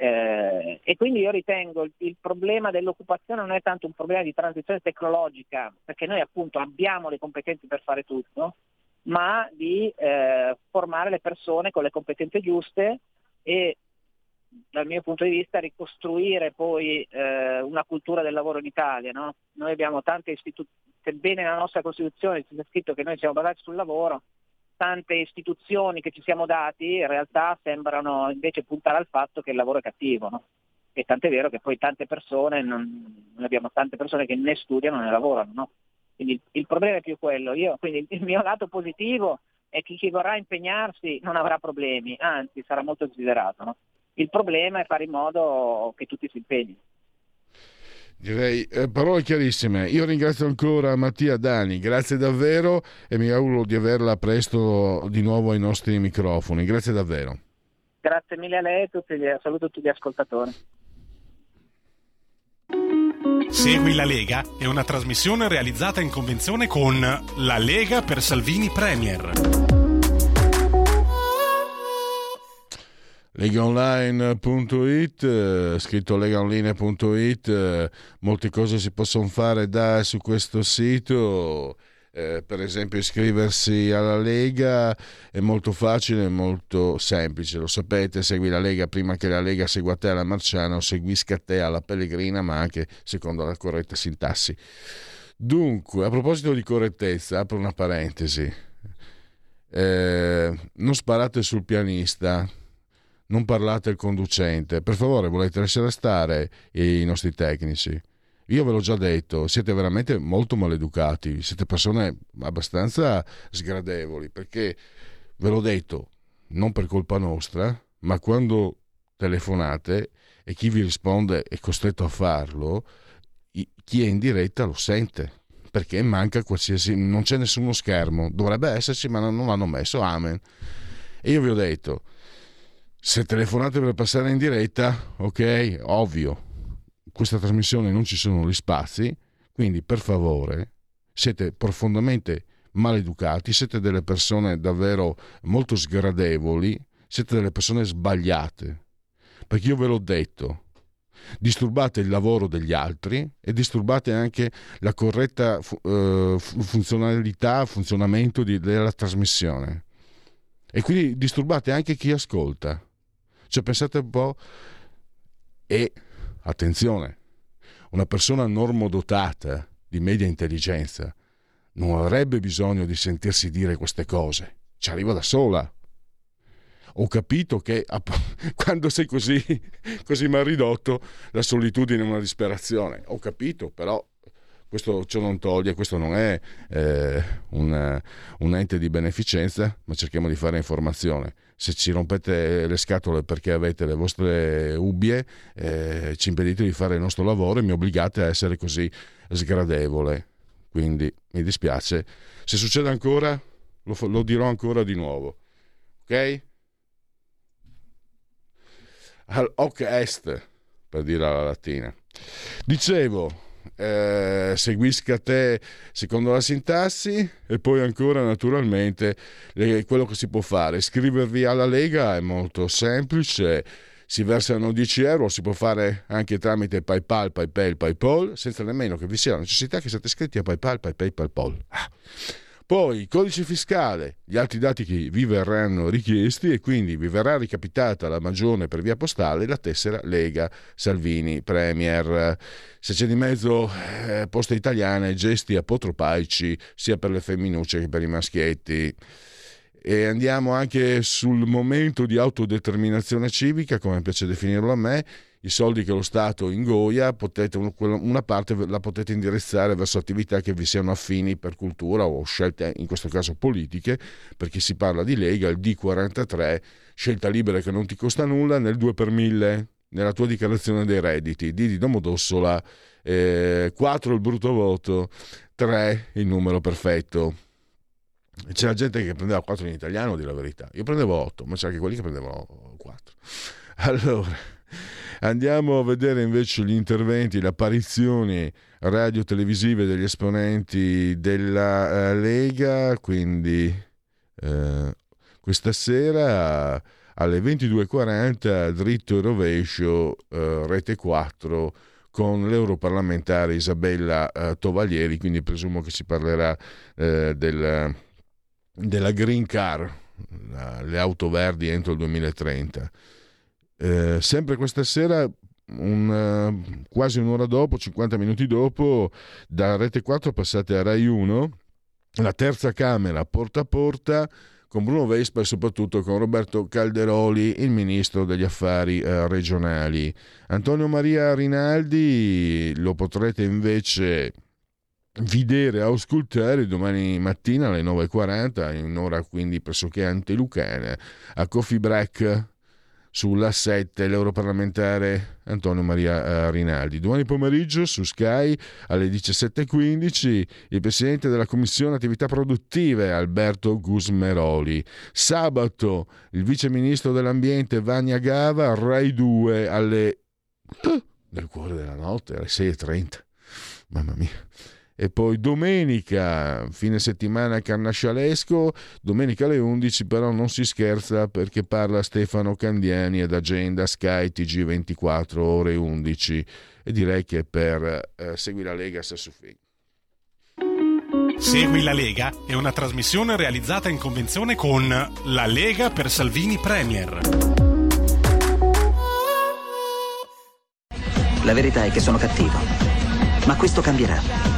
Eh, e quindi io ritengo il, il problema dell'occupazione non è tanto un problema di transizione tecnologica, perché noi appunto abbiamo le competenze per fare tutto, ma di eh, formare le persone con le competenze giuste e dal mio punto di vista ricostruire poi eh, una cultura del lavoro in Italia. No? Noi abbiamo tante istituzioni, sebbene nella nostra Costituzione sia scritto che noi siamo basati sul lavoro, tante istituzioni che ci siamo dati in realtà sembrano invece puntare al fatto che il lavoro è cattivo. No? E tant'è vero che poi tante persone, non, noi abbiamo tante persone che né studiano né lavorano. No? Quindi il, il, problema è più quello. Io, quindi il mio lato positivo è che chi vorrà impegnarsi non avrà problemi, anzi sarà molto desiderato. No? Il problema è fare in modo che tutti si impegnino. Direi eh, parole chiarissime. Io ringrazio ancora Mattia Dani, grazie davvero e mi auguro di averla presto di nuovo ai nostri microfoni. Grazie davvero. Grazie mille a lei e tutti, saluto tutti gli ascoltatori. Segui la Lega è una trasmissione realizzata in convenzione con La Lega per Salvini Premier. legaonline.it, eh, scritto legaonline.it, eh, molte cose si possono fare da su questo sito. Eh, per esempio iscriversi alla Lega è molto facile, è molto semplice, lo sapete, segui la Lega prima che la Lega segua te alla Marciana o seguisca te alla Pellegrina, ma anche secondo la corretta sintassi. Dunque, a proposito di correttezza, apro una parentesi. Eh, non sparate sul pianista, non parlate al conducente. Per favore, volete lasciare stare i nostri tecnici. Io ve l'ho già detto, siete veramente molto maleducati, siete persone abbastanza sgradevoli, perché ve l'ho detto, non per colpa nostra, ma quando telefonate e chi vi risponde è costretto a farlo, chi è in diretta lo sente perché manca qualsiasi non c'è nessuno schermo dovrebbe esserci ma non l'hanno messo amen e io vi ho detto se telefonate per passare in diretta, ok, ovvio, questa trasmissione non ci sono gli spazi, quindi per favore siete profondamente maleducati, siete delle persone davvero molto sgradevoli, siete delle persone sbagliate. Perché io ve l'ho detto, disturbate il lavoro degli altri e disturbate anche la corretta uh, funzionalità, funzionamento di, della trasmissione. E quindi disturbate anche chi ascolta. Cioè pensate un po' e attenzione, una persona normodotata di media intelligenza non avrebbe bisogno di sentirsi dire queste cose, ci arriva da sola. Ho capito che quando sei così, così mal ridotto la solitudine è una disperazione. Ho capito, però questo ciò non toglie, questo non è eh, un, un ente di beneficenza, ma cerchiamo di fare informazione se ci rompete le scatole perché avete le vostre ubbie, eh, ci impedite di fare il nostro lavoro e mi obbligate a essere così sgradevole. Quindi mi dispiace. Se succede ancora, lo, lo dirò ancora di nuovo. Ok? Al hoc est, per dire alla latina. Dicevo, eh, seguisca te secondo la sintassi e poi ancora naturalmente le, quello che si può fare. Iscrivervi alla Lega è molto semplice. Si versano 10 euro, si può fare anche tramite PayPal, PayPal, PayPal, senza nemmeno che vi sia la necessità che siate iscritti a PayPal, PayPal, PayPal. Ah. Poi codice fiscale, gli altri dati che vi verranno richiesti e quindi vi verrà ricapitata la magione per via postale la tessera Lega Salvini Premier. Se c'è di mezzo eh, poste italiane, gesti apotropaici sia per le femminucce che per i maschietti. E andiamo anche sul momento di autodeterminazione civica, come piace definirlo a me, i soldi che lo Stato ingoia, potete, una parte la potete indirizzare verso attività che vi siano affini per cultura o scelte, in questo caso politiche, perché si parla di Lega, il D43, scelta libera che non ti costa nulla, nel 2 per 1000 nella tua dichiarazione dei redditi, D di Domodossola, eh, 4 il brutto voto, 3 il numero perfetto. C'era gente che prendeva 4 in italiano, di la verità. Io prendevo 8, ma c'era anche quelli che prendevano 4. Allora, Andiamo a vedere invece gli interventi, le apparizioni radio-televisive degli esponenti della uh, Lega, quindi uh, questa sera alle 22.40 dritto e rovescio eh, rete 4 con l'europarlamentare Isabella eh, Tovaglieri, quindi presumo che si parlerà eh, del, della Green Car, le auto verdi entro il 2030. Eh, sempre questa sera un, uh, quasi un'ora dopo, 50 minuti dopo, da Rete 4 passate a Rai 1, la terza Camera porta a porta con Bruno Vespa e soprattutto con Roberto Calderoli, il ministro degli affari eh, regionali. Antonio Maria Rinaldi lo potrete invece vedere, auscultare domani mattina alle 9.40, in ora quindi pressoché antelucana, a Coffee Break sulla 7 l'europarlamentare Antonio Maria eh, Rinaldi. Domani pomeriggio su Sky alle 17.15 il presidente della Commissione Attività Produttive Alberto Gusmeroli. Sabato il vice ministro dell'Ambiente Vania Gava, Rai 2 alle... nel cuore della notte, alle 6.30. Mamma mia e poi domenica, fine settimana Carnascialesco, domenica alle 11 però non si scherza perché parla Stefano Candiani ad Agenda Sky TG24 ore 11 e direi che per eh, Segui la Lega sta su. Segui la Lega è una trasmissione realizzata in convenzione con La Lega per Salvini Premier. La verità è che sono cattivo, ma questo cambierà.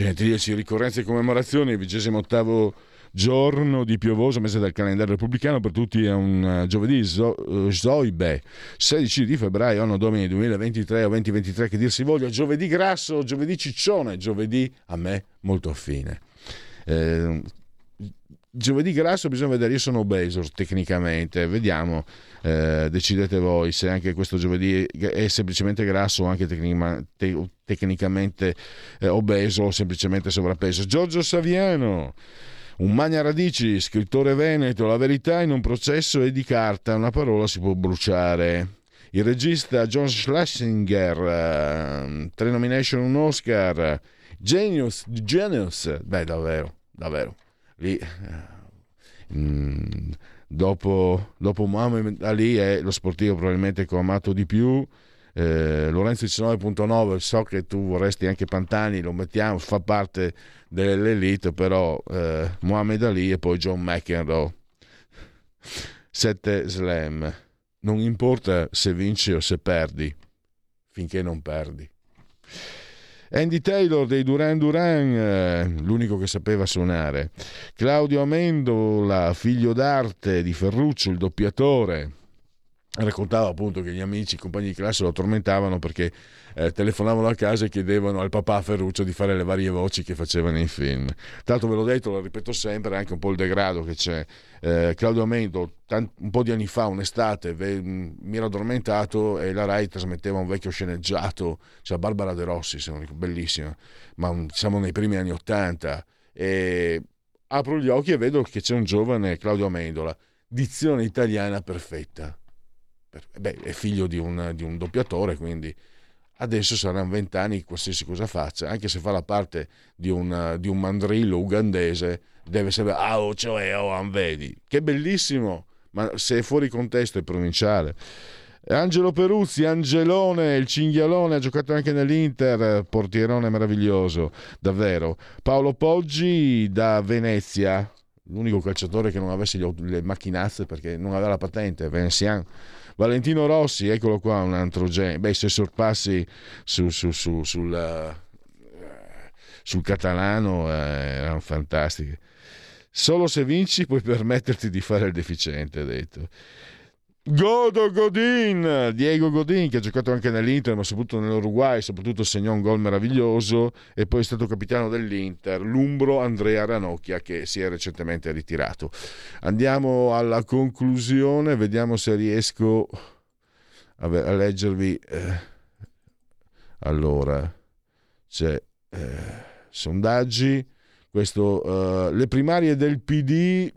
Gentilici ricorrenze e commemorazioni, il 28 giorno di piovoso mese del calendario repubblicano per tutti è un uh, giovedì uh, Zoibe 16 di febbraio anno domini 2023 o 2023 che dir si voglia giovedì grasso giovedì ciccione giovedì a me molto affine eh, giovedì grasso bisogna vedere io sono obeso tecnicamente vediamo eh, decidete voi se anche questo giovedì è semplicemente grasso o anche tecnica, te, tecnicamente eh, obeso o semplicemente sovrappeso Giorgio Saviano un magna radici, scrittore veneto, la verità in un processo è di carta, una parola si può bruciare. Il regista John Schlesinger, uh, tre nomination, un Oscar. Genius, Genius, beh davvero, davvero lì mm, dopo, dopo Muhammad Ali è lo sportivo probabilmente che ho amato di più. Eh, Lorenzo 19.9 so che tu vorresti anche Pantani lo mettiamo, fa parte dell'elite però eh, Muhammad Ali e poi John McEnroe. 7 slam. Non importa se vinci o se perdi finché non perdi Andy Taylor dei Duran Duran, eh, l'unico che sapeva suonare. Claudio Amendola, figlio d'arte di Ferruccio, il doppiatore. Raccontava appunto che gli amici, i compagni di classe lo tormentavano perché eh, telefonavano a casa e chiedevano al papà Ferruccio di fare le varie voci che faceva nei film. L'altro ve l'ho detto, lo ripeto sempre, anche un po' il degrado che c'è. Eh, Claudio Amendo, tant- un po' di anni fa, un'estate, ve- mi ero addormentato e la RAI trasmetteva un vecchio sceneggiato, cioè Barbara De Rossi, bellissima, ma siamo nei primi anni Ottanta. E apro gli occhi e vedo che c'è un giovane Claudio Amendola, dizione italiana perfetta. Beh, è figlio di un, di un doppiatore, quindi adesso saranno vent'anni qualsiasi cosa faccia, anche se fa la parte di un, di un mandrillo ugandese, deve sempre, ah, oh, cioè, oh, vedi, che bellissimo, ma se è fuori contesto è provinciale. Angelo Peruzzi, Angelone, il cinghialone, ha giocato anche nell'Inter, portierone meraviglioso, davvero. Paolo Poggi da Venezia, l'unico calciatore che non avesse le macchinazze perché non aveva la patente, Venezian Valentino Rossi, eccolo qua, un altro genio. Beh, se sorpassi su, su, su, sul, uh, sul, catalano uh, erano fantastiche. Solo se vinci puoi permetterti di fare il deficiente, ha detto. Godo Godin, Diego Godin che ha giocato anche nell'Inter ma soprattutto nell'Uruguay, soprattutto segnò un gol meraviglioso e poi è stato capitano dell'Inter, l'Umbro Andrea Ranocchia che si è recentemente ritirato. Andiamo alla conclusione, vediamo se riesco a, leggervi. Eh, allora, c'è eh, sondaggi, questo, eh, le primarie del PD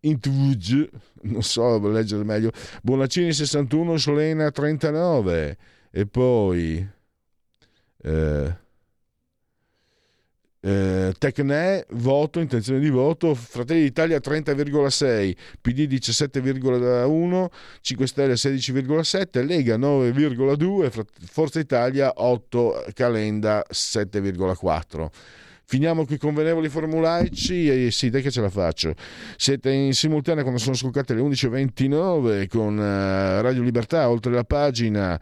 Intvuj, non so leggere meglio, Bonaccini 61, Solena 39 e poi eh, eh, Tecne, voto, intenzione di voto, Fratelli d'Italia 30,6, PD 17,1, 5 Stelle 16,7, Lega 9,2, Forza Italia 8, Calenda 7,4. Finiamo con i convenevoli formulaici e sì, dai che ce la faccio. Siete in simultanea quando sono scoccate le 11.29 con uh, Radio Libertà, oltre la pagina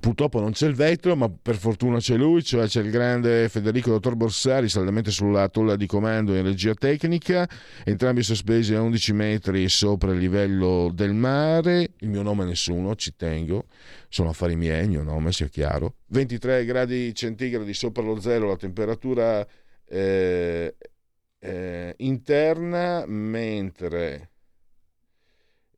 Purtroppo non c'è il vetro, ma per fortuna c'è lui, cioè c'è il grande Federico Dottor Borsari, saldamente sulla tolla di comando in regia tecnica, entrambi sospesi a 11 metri sopra il livello del mare. Il mio nome è nessuno, ci tengo, sono affari miei, il mio nome sia chiaro. 23 gradi centigradi sopra lo zero la temperatura eh, eh, interna, mentre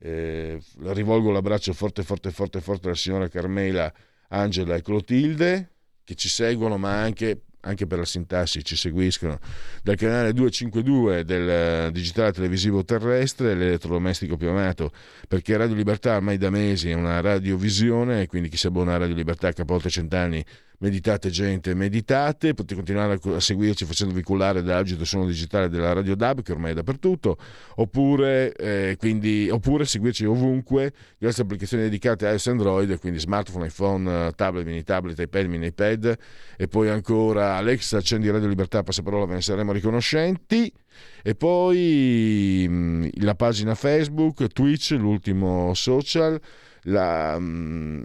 eh, rivolgo l'abbraccio forte, forte, forte, forte alla signora Carmela, Angela e Clotilde che ci seguono, ma anche anche per la sintassi ci seguiscono dal canale 252 del eh, digitale televisivo terrestre, l'elettrodomestico più amato, perché Radio Libertà ormai da mesi è una radiovisione quindi chi si abbona a Radio Libertà capote cent'anni meditate gente, meditate, potete continuare a seguirci facendovi cullare dall'agito suono digitale della Radio DAB che ormai è dappertutto, oppure, eh, quindi, oppure seguirci ovunque grazie a applicazioni dedicate a iOS Android, quindi smartphone, iPhone, tablet, mini tablet, iPad, mini iPad. E poi ancora Alexa, accendi Radio Libertà, passaparola, ve ne saremo riconoscenti. E poi mh, la pagina Facebook, Twitch, l'ultimo social, la, mh,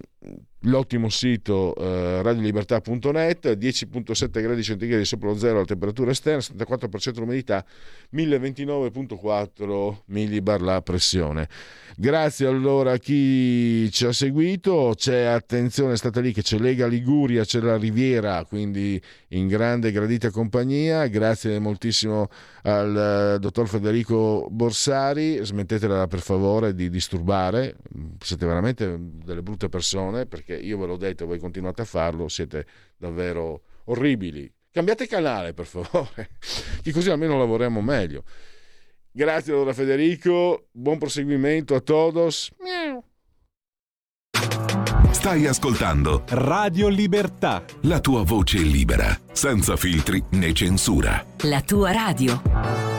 l'ottimo sito eh, radiolibertà.net, 10.7 gradi centigradi sopra lo zero la temperatura esterna, 74% l'umidità, 1029.4 millibar la pressione. Grazie allora a chi ci ha seguito, c'è attenzione, è stata lì che c'è Lega Liguria, c'è la Riviera, quindi in grande gradita compagnia, grazie moltissimo al uh, dottor Federico Borsari, smettetela per favore di disturbare, siete veramente delle brutte persone perché io ve l'ho detto e voi continuate a farlo, siete davvero orribili. Cambiate canale per favore, che così almeno lavoriamo meglio. Grazie allora Federico, buon proseguimento a todos. Stai ascoltando Radio Libertà. La tua voce libera, senza filtri né censura. La tua radio.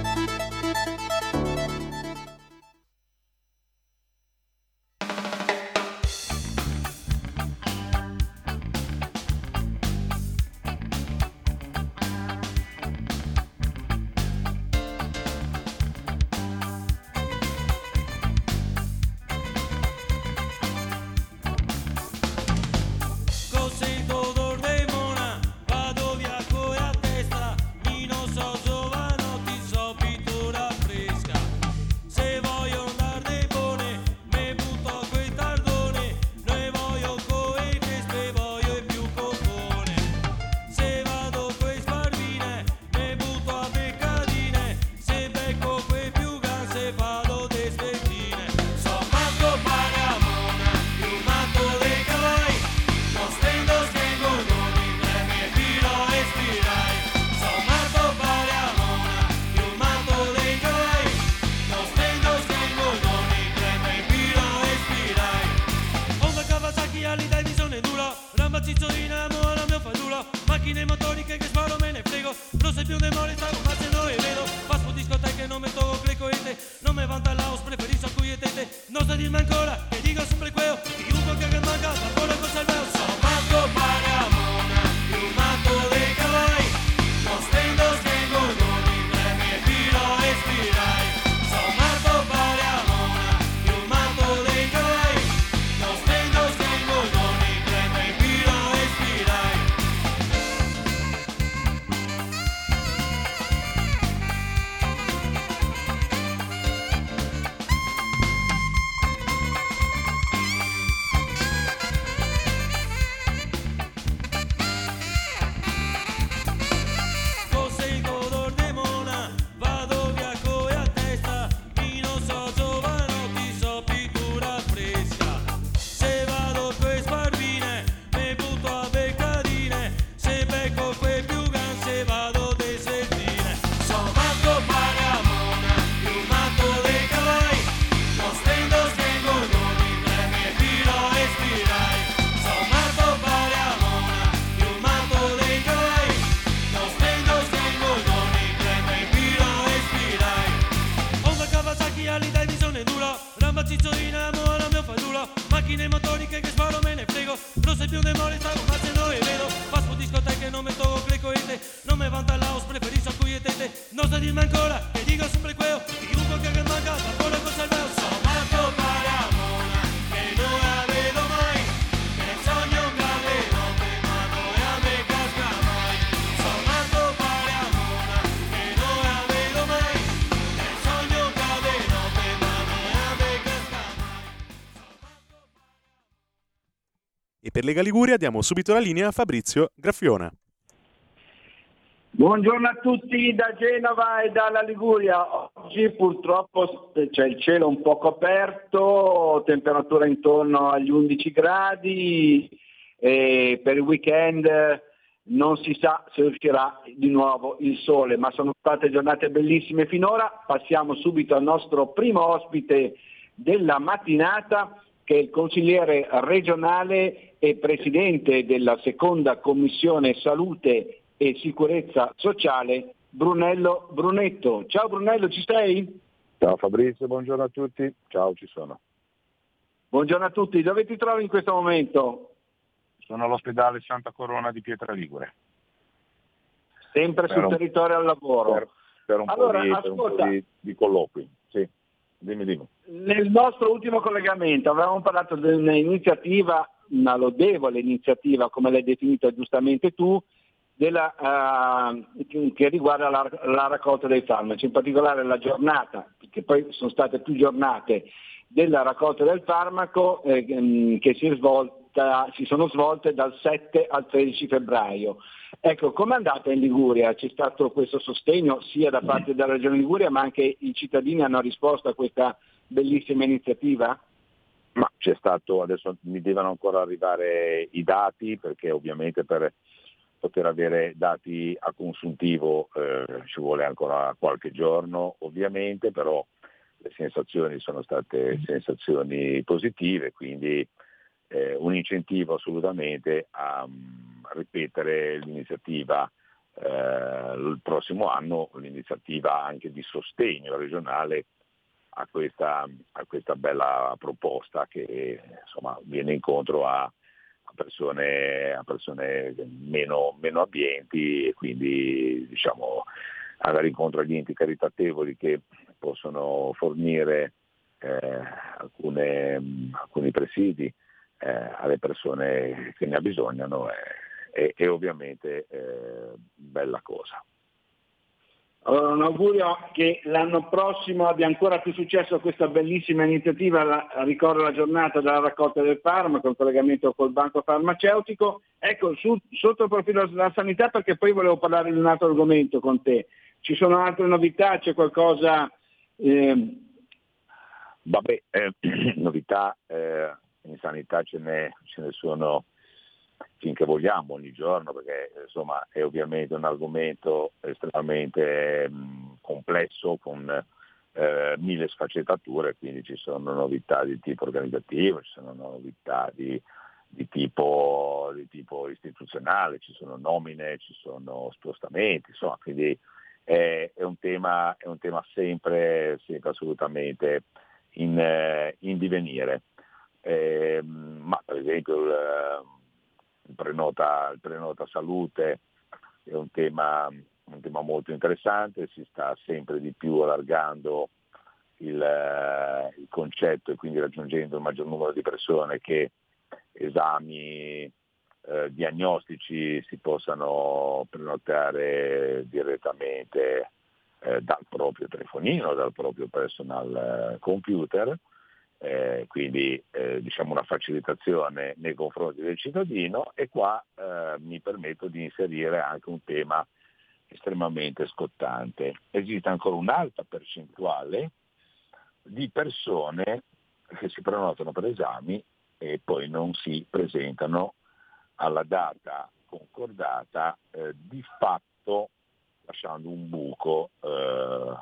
Di zone duro Ramba cizzolina, mola mio fadulo Macchine motoriche che sparo me ne frego. Rosse più de mole, stavo facendo e vedo. Passo discoteche, non me togo greco e te. Non me vanta la os, preferisco a cui e tete Non sa dirmi ancora, che dico sempre quello E per Lega Liguria diamo subito la linea a Fabrizio Graffiona. Buongiorno a tutti da Genova e dalla Liguria. Oggi purtroppo c'è il cielo un po' coperto, temperatura intorno agli 11 gradi e per il weekend non si sa se uscirà di nuovo il sole, ma sono state giornate bellissime finora. Passiamo subito al nostro primo ospite della mattinata che è il consigliere regionale e presidente della seconda commissione salute e sicurezza sociale Brunello Brunetto. Ciao Brunello, ci sei? Ciao Fabrizio, buongiorno a tutti. Ciao, ci sono. Buongiorno a tutti, dove ti trovi in questo momento? Sono all'ospedale Santa Corona di Pietra Ligure. Sempre Per sul un- territorio al lavoro. Per, per un Allora, po', di, ascolta. di, di colloqui. Dimmi, dimmi. Nel nostro ultimo collegamento avevamo parlato di un'iniziativa, una lodevole iniziativa, come l'hai definita giustamente tu, della, eh, che riguarda la, la raccolta dei farmaci, in particolare la giornata, che poi sono state più giornate, della raccolta del farmaco eh, ehm, che si, svolta, si sono svolte dal 7 al 13 febbraio. Ecco, com'è andata in Liguria? C'è stato questo sostegno sia da parte della Regione Liguria, ma anche i cittadini hanno risposto a questa bellissima iniziativa? Ma c'è stato, adesso mi devono ancora arrivare i dati perché ovviamente per poter avere dati a consuntivo eh, ci vuole ancora qualche giorno ovviamente, però le sensazioni sono state sensazioni positive, quindi eh, un incentivo assolutamente a mm, ripetere l'iniziativa eh, il prossimo anno, l'iniziativa anche di sostegno regionale a questa, a questa bella proposta che insomma, viene incontro a, a persone, a persone meno, meno abbienti e quindi diciamo, andare incontro agli enti caritatevoli che possono fornire eh, alcune, alcuni presidi eh, alle persone che ne abbisognano è, è- è ovviamente eh, bella cosa. Allora, un augurio che l'anno prossimo abbia ancora più successo questa bellissima iniziativa, la, ricordo la giornata della raccolta del farmaco, il collegamento col banco farmaceutico. Ecco, su- sotto il profilo della sanità, perché poi volevo parlare di un altro argomento con te. Ci sono altre novità, c'è qualcosa... ehm, Vabbè, eh, novità eh, in sanità ce ne, ce ne sono finché vogliamo ogni giorno perché insomma è ovviamente un argomento estremamente mh, complesso con eh, mille sfaccettature, quindi ci sono novità di tipo organizzativo, ci sono novità di, di tipo, di tipo istituzionale, ci sono nomine, ci sono spostamenti, insomma, quindi è, è un tema, è un tema sempre, sempre assolutamente in, eh, in divenire. Eh, ma per esempio il, il, prenota, il, prenota, salute è un tema, un tema, molto interessante, si sta sempre di più allargando il, il concetto e quindi raggiungendo il maggior numero di persone che esami eh, diagnostici si possano prenotare direttamente eh, dal proprio telefonino, dal proprio personal eh, computer, eh, quindi eh, diciamo una facilitazione nei confronti del cittadino e qua eh, mi permetto di inserire anche un tema estremamente scottante. Esiste ancora un'alta percentuale di persone che si prenotano per esami e poi non si presentano alla data concordata, eh, di fatto lasciando un buco eh,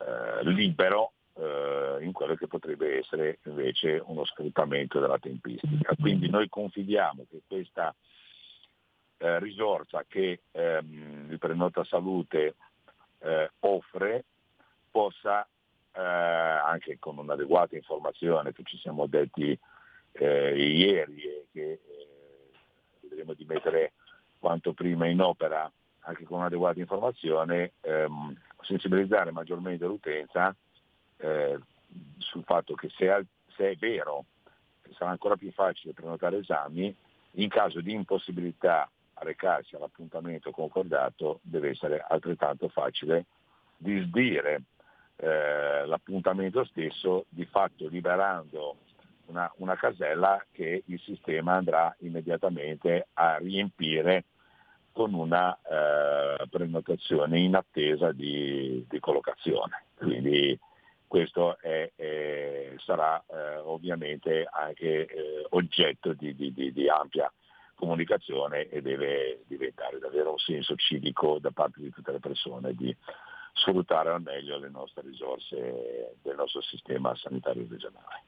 eh, libero eh, in quello che potrebbe essere invece uno sfruttamento della tempistica. Quindi noi confidiamo che questa eh, risorsa che ehm, il Prenota Salute eh, offre possa anche con un'adeguata informazione che ci siamo detti ieri e che vedremo di mettere quanto prima in opera anche con un'adeguata informazione, ehm, sensibilizzare maggiormente l'utenza eh, sul fatto che se, se, è vero sarà ancora più facile prenotare esami, in caso di impossibilità a recarsi all'appuntamento concordato deve essere altrettanto facile disdire eh, l'appuntamento stesso, di fatto liberando una, una casella che il sistema andrà immediatamente a riempire con una eh, prenotazione in attesa di, di collocazione. Quindi questo è, è, sarà eh, ovviamente anche eh, oggetto di, di, di, ampia comunicazione e deve diventare davvero un senso civico da parte di tutte le persone di sfruttare al meglio le nostre risorse del nostro sistema sanitario regionale.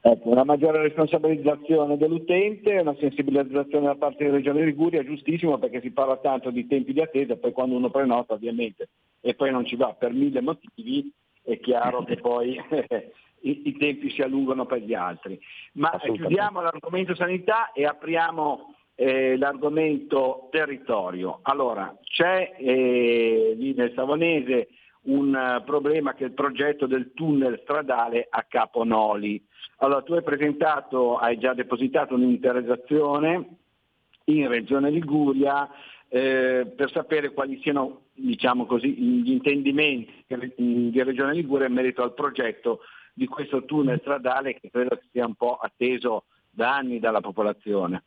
Ecco, una maggiore responsabilizzazione dell'utente, una sensibilizzazione da parte della Regione Liguria, giustissimo perché si parla tanto di tempi di attesa, poi quando uno prenota ovviamente e poi non ci va per mille motivi, è chiaro che poi i, i, tempi si allungano per gli altri. Ma chiudiamo l'argomento sanità e apriamo eh, l'argomento territorio. Allora, c'è eh, lì nel Savonese un uh, problema che è il progetto del tunnel stradale a Caponoli. Allora, tu hai presentato, hai già depositato un'interrogazione in Regione Liguria eh, per sapere quali siano diciamo così, gli intendimenti di Regione Liguria in merito al progetto di questo tunnel stradale che credo sia un po' atteso da anni dalla popolazione.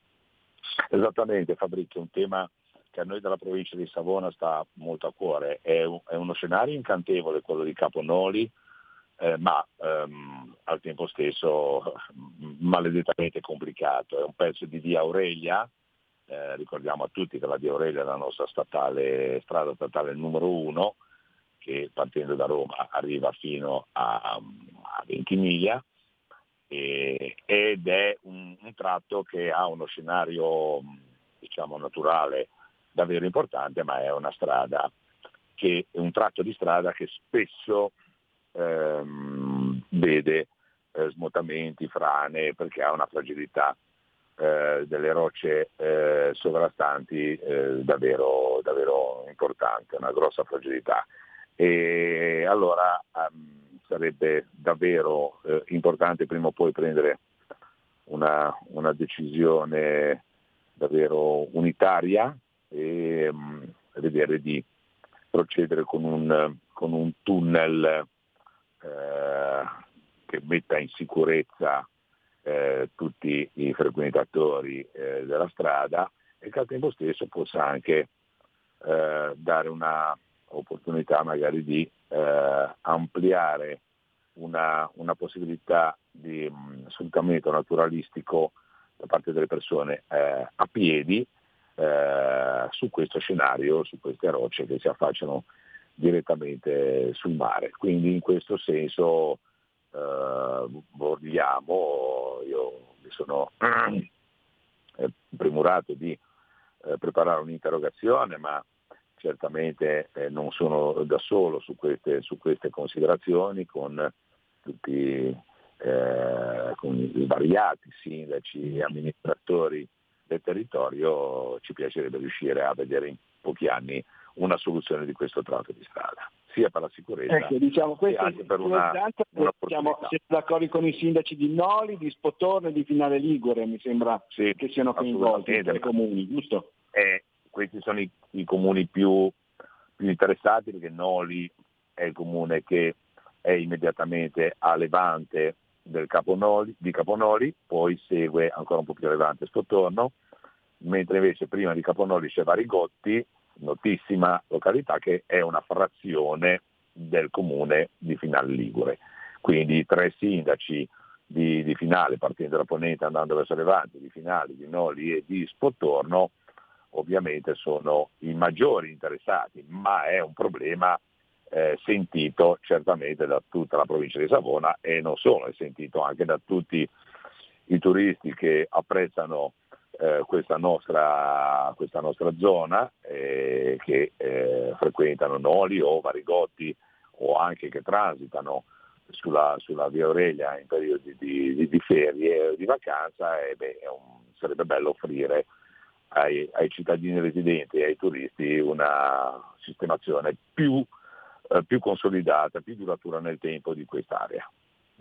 Esattamente Fabrizio, un tema che a noi dalla provincia di Savona sta molto a cuore. È, un, è uno scenario incantevole quello di Caponoli, eh, ma ehm, al tempo stesso maledettamente complicato. È un pezzo di via Aurelia, eh, ricordiamo a tutti che la via Aurelia è la nostra statale, strada statale numero uno, che partendo da Roma arriva fino a, a Ventimiglia e, ed è un, un, tratto che ha uno scenario diciamo, naturale davvero importante, ma è una strada che è un tratto di strada che spesso ehm, vede eh, smotamenti, frane, perché ha una fragilità eh, delle rocce eh, sovrastanti eh, davvero, davvero importante, una grossa fragilità. E allora um, sarebbe davvero eh, importante prima o poi prendere una, una decisione davvero unitaria e um, vedere di procedere con un, con un tunnel eh, che metta in sicurezza eh, tutti i frequentatori eh, della strada e che al tempo stesso possa anche eh, dare un'opportunità magari di eh, ampliare una, una, possibilità di mh, sfruttamento naturalistico da parte delle persone eh, a piedi eh, su questo scenario, su queste rocce che si affacciano direttamente sul mare. Quindi in questo senso eh, vogliamo, io mi sono eh, premurato di eh, preparare un'interrogazione, ma certamente eh, non sono da solo su queste, su queste considerazioni, con tutti eh, con i variati sindaci e amministratori del territorio, ci piacerebbe riuscire a vedere in pochi anni una soluzione di questo tratto di strada, sia per la sicurezza Ecco, diciamo, questo anche per una, siamo, un'opportunità. siamo d'accordo con i sindaci di Noli, di Spotorno e di Finale Ligure, mi sembra che siano coinvolti i comuni, giusto? E questi sono i, i comuni più, più interessati perché Noli è il comune che è immediatamente a levante del Caponoli, di Caponoli, poi segue ancora un po' più a levante Spotorno, mentre invece prima di Caponoli c'è Varigotti, notissima località che è una frazione del comune di Finale Ligure. Quindi i tre sindaci di, di Finale, partendo da Ponente andando verso Levante, di Finale, di Noli e di Spotorno, ovviamente sono i maggiori interessati, ma è un problema eh, sentito certamente da tutta la provincia di Savona e non solo, è sentito anche da tutti i turisti che apprezzano eh, questa, nostra, questa nostra zona, eh, che eh, frequentano Noli o Varigotti o anche che transitano sulla, sulla via Aurelia in periodi di, di, di ferie o di vacanza, e beh, un- sarebbe bello offrire ai, ai cittadini residenti e ai turisti una sistemazione più, eh, più consolidata, più duratura nel tempo di quest'area,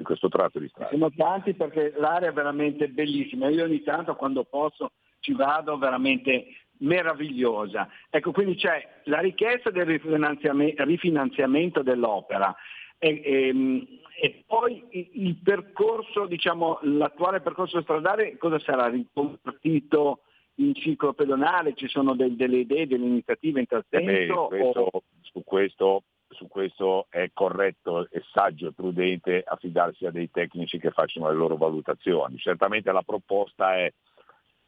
di questo tratto di strada. Siamo tanti perché l'area è veramente bellissima. Io ogni tanto quando posso ci vado veramente meravigliosa. Ecco, quindi c'è la richiesta del rifinanziame- rifinanziamento dell'opera e, e- e poi il percorso, diciamo, l'attuale percorso stradale cosa sarà? Riconvertito in ciclo pedonale? Ci sono del- delle idee, delle iniziative in tal Eh beh, senso? o- questo- su, questo, su questo è corretto e saggio e prudente affidarsi a dei tecnici che facciano le loro valutazioni. Certamente la proposta è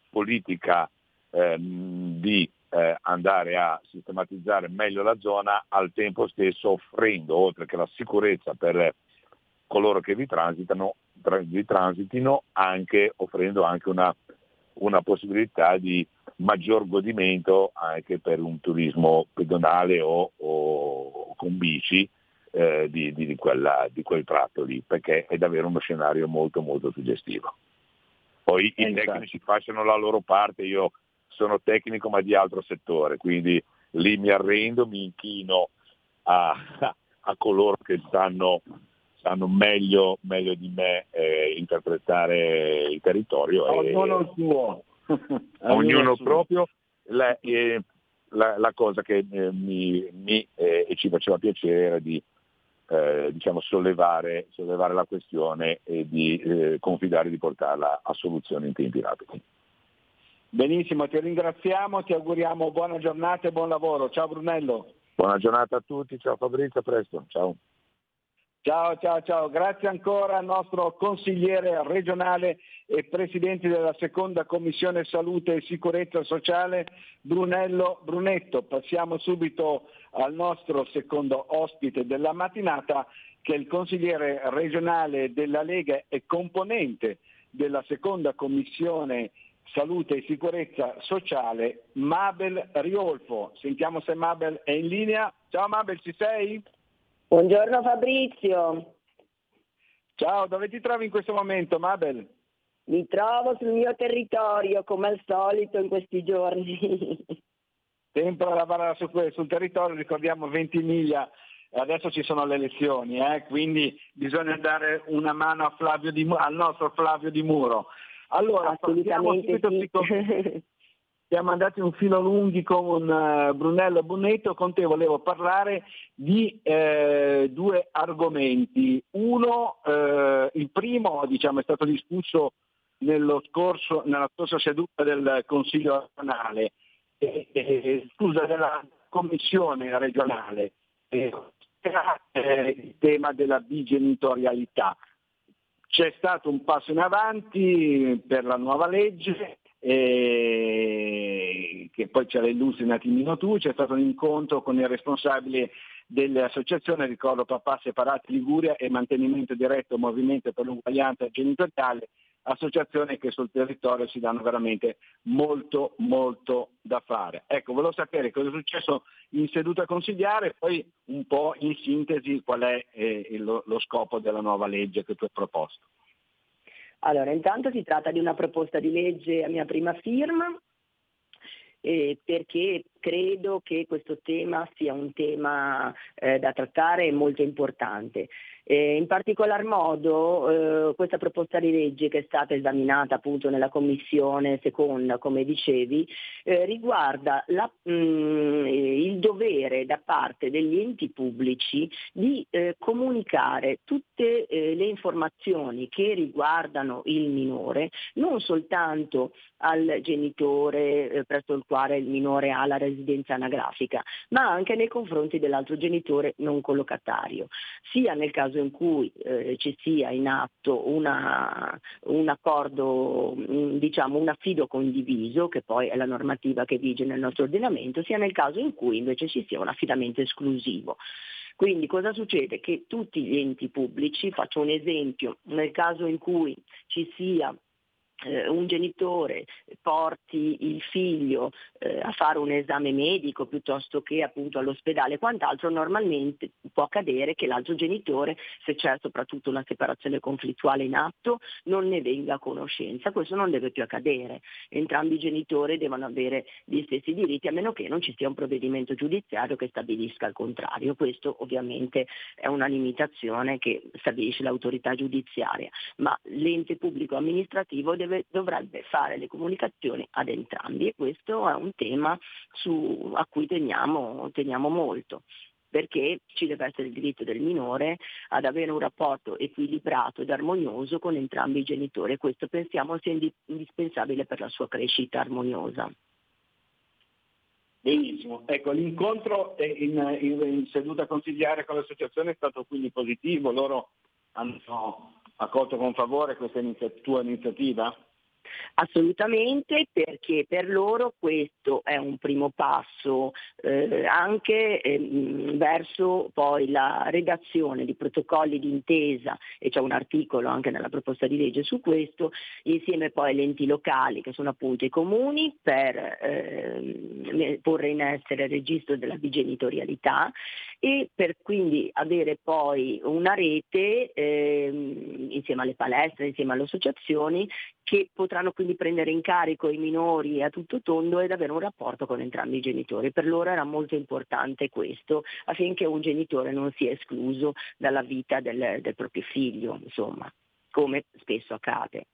politica ehm, di eh, andare a sistematizzare meglio la zona, al tempo stesso offrendo, oltre che la sicurezza per coloro che vi transitano, tra- vi transitino, anche offrendo anche una, una possibilità di maggior godimento anche per un turismo pedonale o, o con bici eh, di, di- di quella- di quel tratto lì, perché è davvero uno scenario molto molto suggestivo. Poi i tecnici facciano la loro parte, io sono tecnico ma di altro settore, quindi lì mi arrendo, mi inchino a, a coloro che sanno, sanno meglio, meglio di me eh, interpretare il territorio. e- Ognuno il suo. Ognuno proprio. La, eh, la- la cosa che eh, mi, mi, eh, e ci faceva piacere era di eh, diciamo, sollevare, sollevare la questione e di eh, confidare di portarla a soluzione in tempi rapidi. Benissimo, ti ringraziamo, ti auguriamo buona giornata e buon lavoro. Ciao Brunello. Buona giornata a tutti, ciao Fabrizio, a presto, ciao. Ciao, ciao, ciao. Grazie ancora al nostro consigliere regionale e presidente della seconda commissione salute e sicurezza sociale, Brunello Brunetto. Passiamo subito al nostro secondo ospite della mattinata, che è il consigliere regionale della Lega e componente della seconda commissione salute e sicurezza sociale, Mabel Riolfo. Sentiamo se Mabel è in linea. Ciao Mabel, ci sei? Buongiorno Fabrizio. Ciao, dove ti trovi in questo momento, Mabel? Mi trovo sul mio territorio come al solito in questi giorni. Sempre a lavorare su sul territorio, ricordiamo Ventimiglia, adesso ci sono le elezioni, eh, quindi bisogna dare una mano a Flavio Di al nostro Flavio Di Muro. Allora, partiamo subito, sì. siamo andati un filo lunghi con eh, Brunello Bunetto, con te volevo parlare di eh, due argomenti. Uno, eh, il primo diciamo, è stato discusso scorso, nella scorsa seduta del Consiglio regionale, eh, eh, scusa, della Commissione regionale, eh, il tema della bigenitorialità. C'è stato un passo in avanti per la nuova legge, eh, che poi ce la illustri un attimino tu, c'è stato un incontro con il responsabile delle associazioni, ricordo Papà Separati Liguria e Mantenimento Diretto Movimento per l'Uguaglianza Genitoriale, associazioni che sul territorio si danno veramente molto molto da fare. Ecco, volevo sapere cosa è successo in seduta consigliare e poi un po' in sintesi qual è eh, lo, lo scopo della nuova legge che tu hai proposto. Allora, intanto si tratta di una proposta di legge a mia prima firma eh, perché credo che questo tema sia un tema eh, da trattare e molto importante. Eh, in particolar modo eh, questa proposta di legge che è stata esaminata appunto nella commissione seconda, come dicevi, eh, riguarda la, mh, il dovere da parte degli enti pubblici di eh, comunicare tutte eh, le informazioni che riguardano il minore, non soltanto al genitore eh, presso il quale il minore ha la residenza anagrafica, ma anche nei confronti dell'altro genitore non collocatario, sia nel caso in cui eh, ci sia in atto una, un accordo, diciamo un affido condiviso, che poi è la normativa che vige nel nostro ordinamento, sia nel caso in cui invece ci sia un affidamento esclusivo. Quindi cosa succede? Che tutti gli enti pubblici, faccio un esempio, nel caso in cui ci sia eh, un genitore porti il figlio eh, a fare un esame medico piuttosto che appunto all'ospedale quant'altro, normalmente può accadere che l'altro genitore, se c'è soprattutto una separazione conflittuale in atto, non ne venga a conoscenza. Questo non deve più accadere. Entrambi i genitori devono avere gli stessi diritti a meno che non ci sia un provvedimento giudiziario che stabilisca il contrario. Questo ovviamente è una limitazione che stabilisce l'autorità giudiziaria, ma l'ente pubblico amministrativo deve dove, dovrebbe fare le comunicazioni ad entrambi e questo è un tema su, a cui teniamo, teniamo molto perché ci deve essere il diritto del minore ad avere un rapporto equilibrato ed armonioso con entrambi i genitori e questo pensiamo sia indispensabile per la sua crescita armoniosa. Benissimo, ecco l'incontro in, in, in seduta consigliare con l'associazione è stato quindi positivo, loro hanno accolto con favore questa iniziativa, tua iniziativa? Assolutamente perché per loro questo è un primo passo eh, anche eh, verso poi la redazione di protocolli d'intesa e c'è un articolo anche nella proposta di legge su questo, insieme poi agli enti locali che sono appunto i comuni per eh, porre in essere il registro della bigenitorialità e per quindi avere poi una rete ehm, insieme alle palestre, insieme alle associazioni che potranno quindi prendere in carico i minori a tutto tondo ed avere un rapporto con entrambi i genitori. Per loro era molto importante questo affinché un genitore non sia escluso dalla vita del, del proprio figlio, insomma, come spesso accade.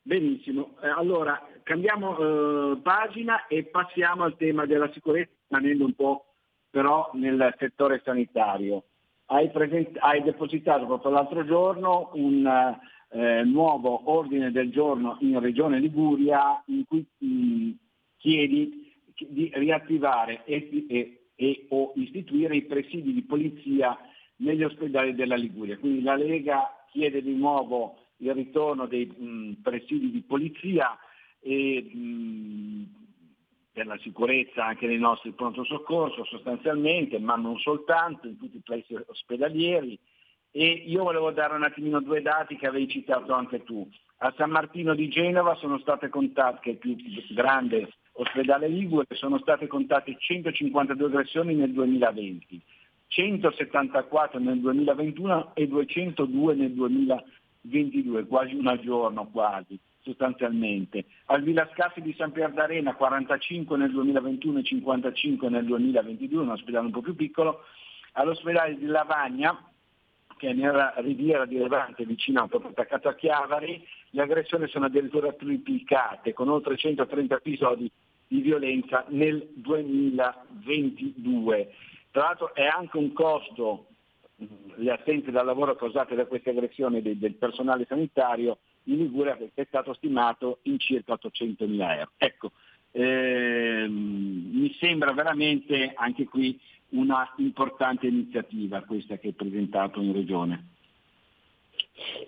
Benissimo, eh, allora cambiamo eh, pagina e passiamo al tema della sicurezza, rimanendo un po' però nel settore sanitario. Hai, present- hai depositato proprio l'altro giorno un eh, nuovo ordine del giorno in Regione Liguria in cui mh, chiedi di riattivare e, e, e, o istituire i presidi di polizia negli ospedali della Liguria. Quindi la Lega chiede di nuovo il ritorno dei mh, presidi di polizia e mh, per la sicurezza anche nei nostri pronto soccorso sostanzialmente, ma non soltanto, in tutti i paesi ospedalieri. E io volevo dare un attimino due dati che avevi citato anche tu. A San Martino di Genova sono state contate, che è il più grande ospedale Ligure, sono state contate 152 aggressioni nel 2020, 174 nel 2021 e 202 nel 2022, quasi una giorno quasi sostanzialmente. Al Villa Scassi di San Pier d'Arena 45 nel 2021 e 55 nel 2022, un ospedale un po' più piccolo, all'ospedale di Lavagna, che è nella riviera di Levante, vicino proprio attaccato a Chiavari, le aggressioni sono addirittura triplicate, con oltre 130 episodi di violenza nel 2022. Tra l'altro è anche un costo le assenze dal lavoro causate da queste aggressioni del, del personale sanitario in Liguria che è stato stimato in circa 800 mila euro. Ecco, ehm, mi sembra veramente anche qui una importante iniziativa questa che è presentato in Regione.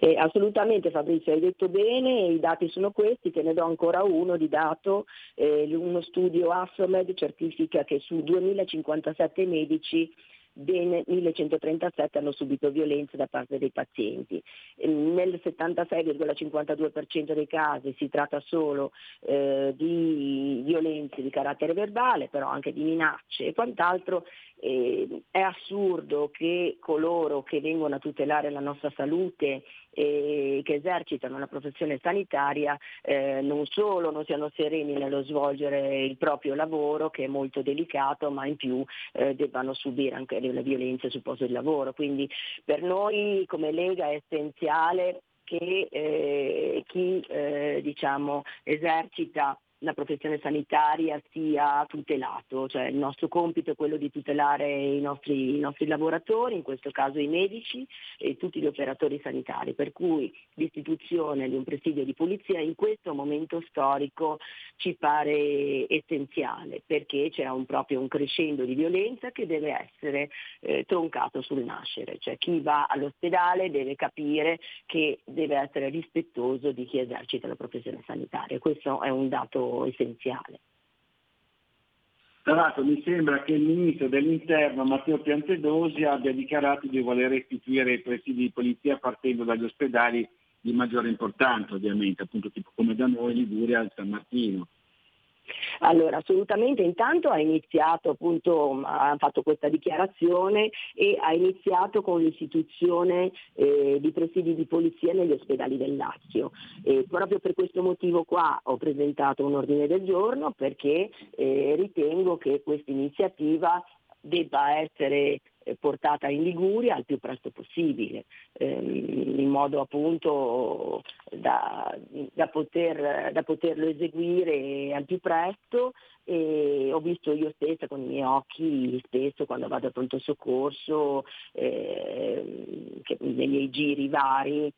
Eh, assolutamente Fabrizio, hai detto bene, i dati sono questi, te ne do ancora uno di dato, eh, uno studio Assomed certifica che su 2057 medici ben 1137 hanno subito violenze da parte dei pazienti. Nel 76,52% dei casi si tratta solo eh, di violenze di carattere verbale, però anche di minacce e quant'altro. Eh, è assurdo che coloro che vengono a tutelare la nostra salute e che esercitano la professione sanitaria eh, non solo non siano sereni nello svolgere il proprio lavoro, che è molto delicato, ma in più eh, debbano subire anche delle violenze sul posto di lavoro. Quindi per noi come Lega è essenziale che eh, chi eh, diciamo, esercita la professione sanitaria sia tutelato, cioè il nostro compito è quello di tutelare i nostri, i nostri, lavoratori, in questo caso i medici e tutti gli operatori sanitari, per cui l'istituzione di un presidio di polizia in questo momento storico ci pare essenziale perché c'era un, proprio un crescendo di violenza che deve essere eh, troncato sul nascere, cioè chi va all'ospedale deve capire che deve essere rispettoso di chi esercita la professione sanitaria, questo è un dato essenziale. Tra l'altro mi sembra che il ministro dell'interno Matteo Piantedosi abbia dichiarato di voler istituire i presidi di polizia partendo dagli ospedali di maggiore importanza ovviamente, appunto tipo come da noi Liguria al San Martino. Allora, assolutamente, intanto ha iniziato appunto, ha fatto questa dichiarazione e ha iniziato con l'istituzione eh, di presidi di polizia negli ospedali del Lazio. E proprio per questo motivo qua ho presentato un ordine del giorno perché eh, ritengo che questa iniziativa debba essere portata in Liguria al più presto possibile, ehm, in modo appunto da, da, poter, da, poterlo eseguire al più presto. E ho visto io stessa con i miei occhi spesso quando vado a pronto soccorso eh, nei miei giri vari eh,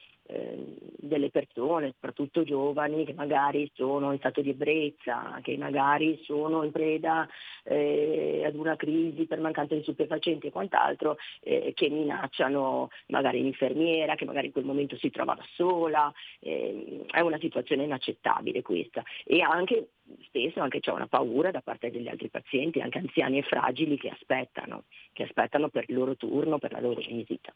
delle persone, soprattutto giovani, che magari sono in stato di ebbrezza, che magari sono in preda eh, ad una crisi per mancanza di stupefacenti e quant'altro, eh, che minacciano magari l'infermiera, che magari in quel momento si trova da sola. Eh, è una situazione inaccettabile questa. E anche spesso anche c'è una paura da parte degli altri pazienti, anche anziani e fragili che aspettano, che aspettano per il loro turno, per la loro visita.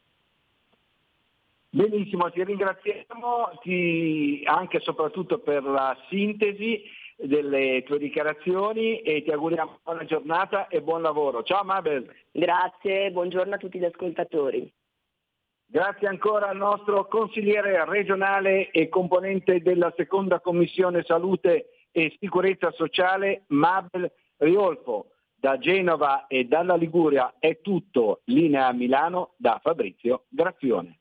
Benissimo, ti ringraziamo ti, anche e soprattutto per la sintesi delle tue dichiarazioni e ti auguriamo buona giornata e buon lavoro. Ciao Mabel. Grazie, buongiorno a tutti gli ascoltatori. Grazie ancora al nostro consigliere regionale e componente della seconda commissione salute e sicurezza sociale Mabel Riolfo. Da Genova e dalla Liguria è tutto, linea a Milano da Fabrizio Graffione.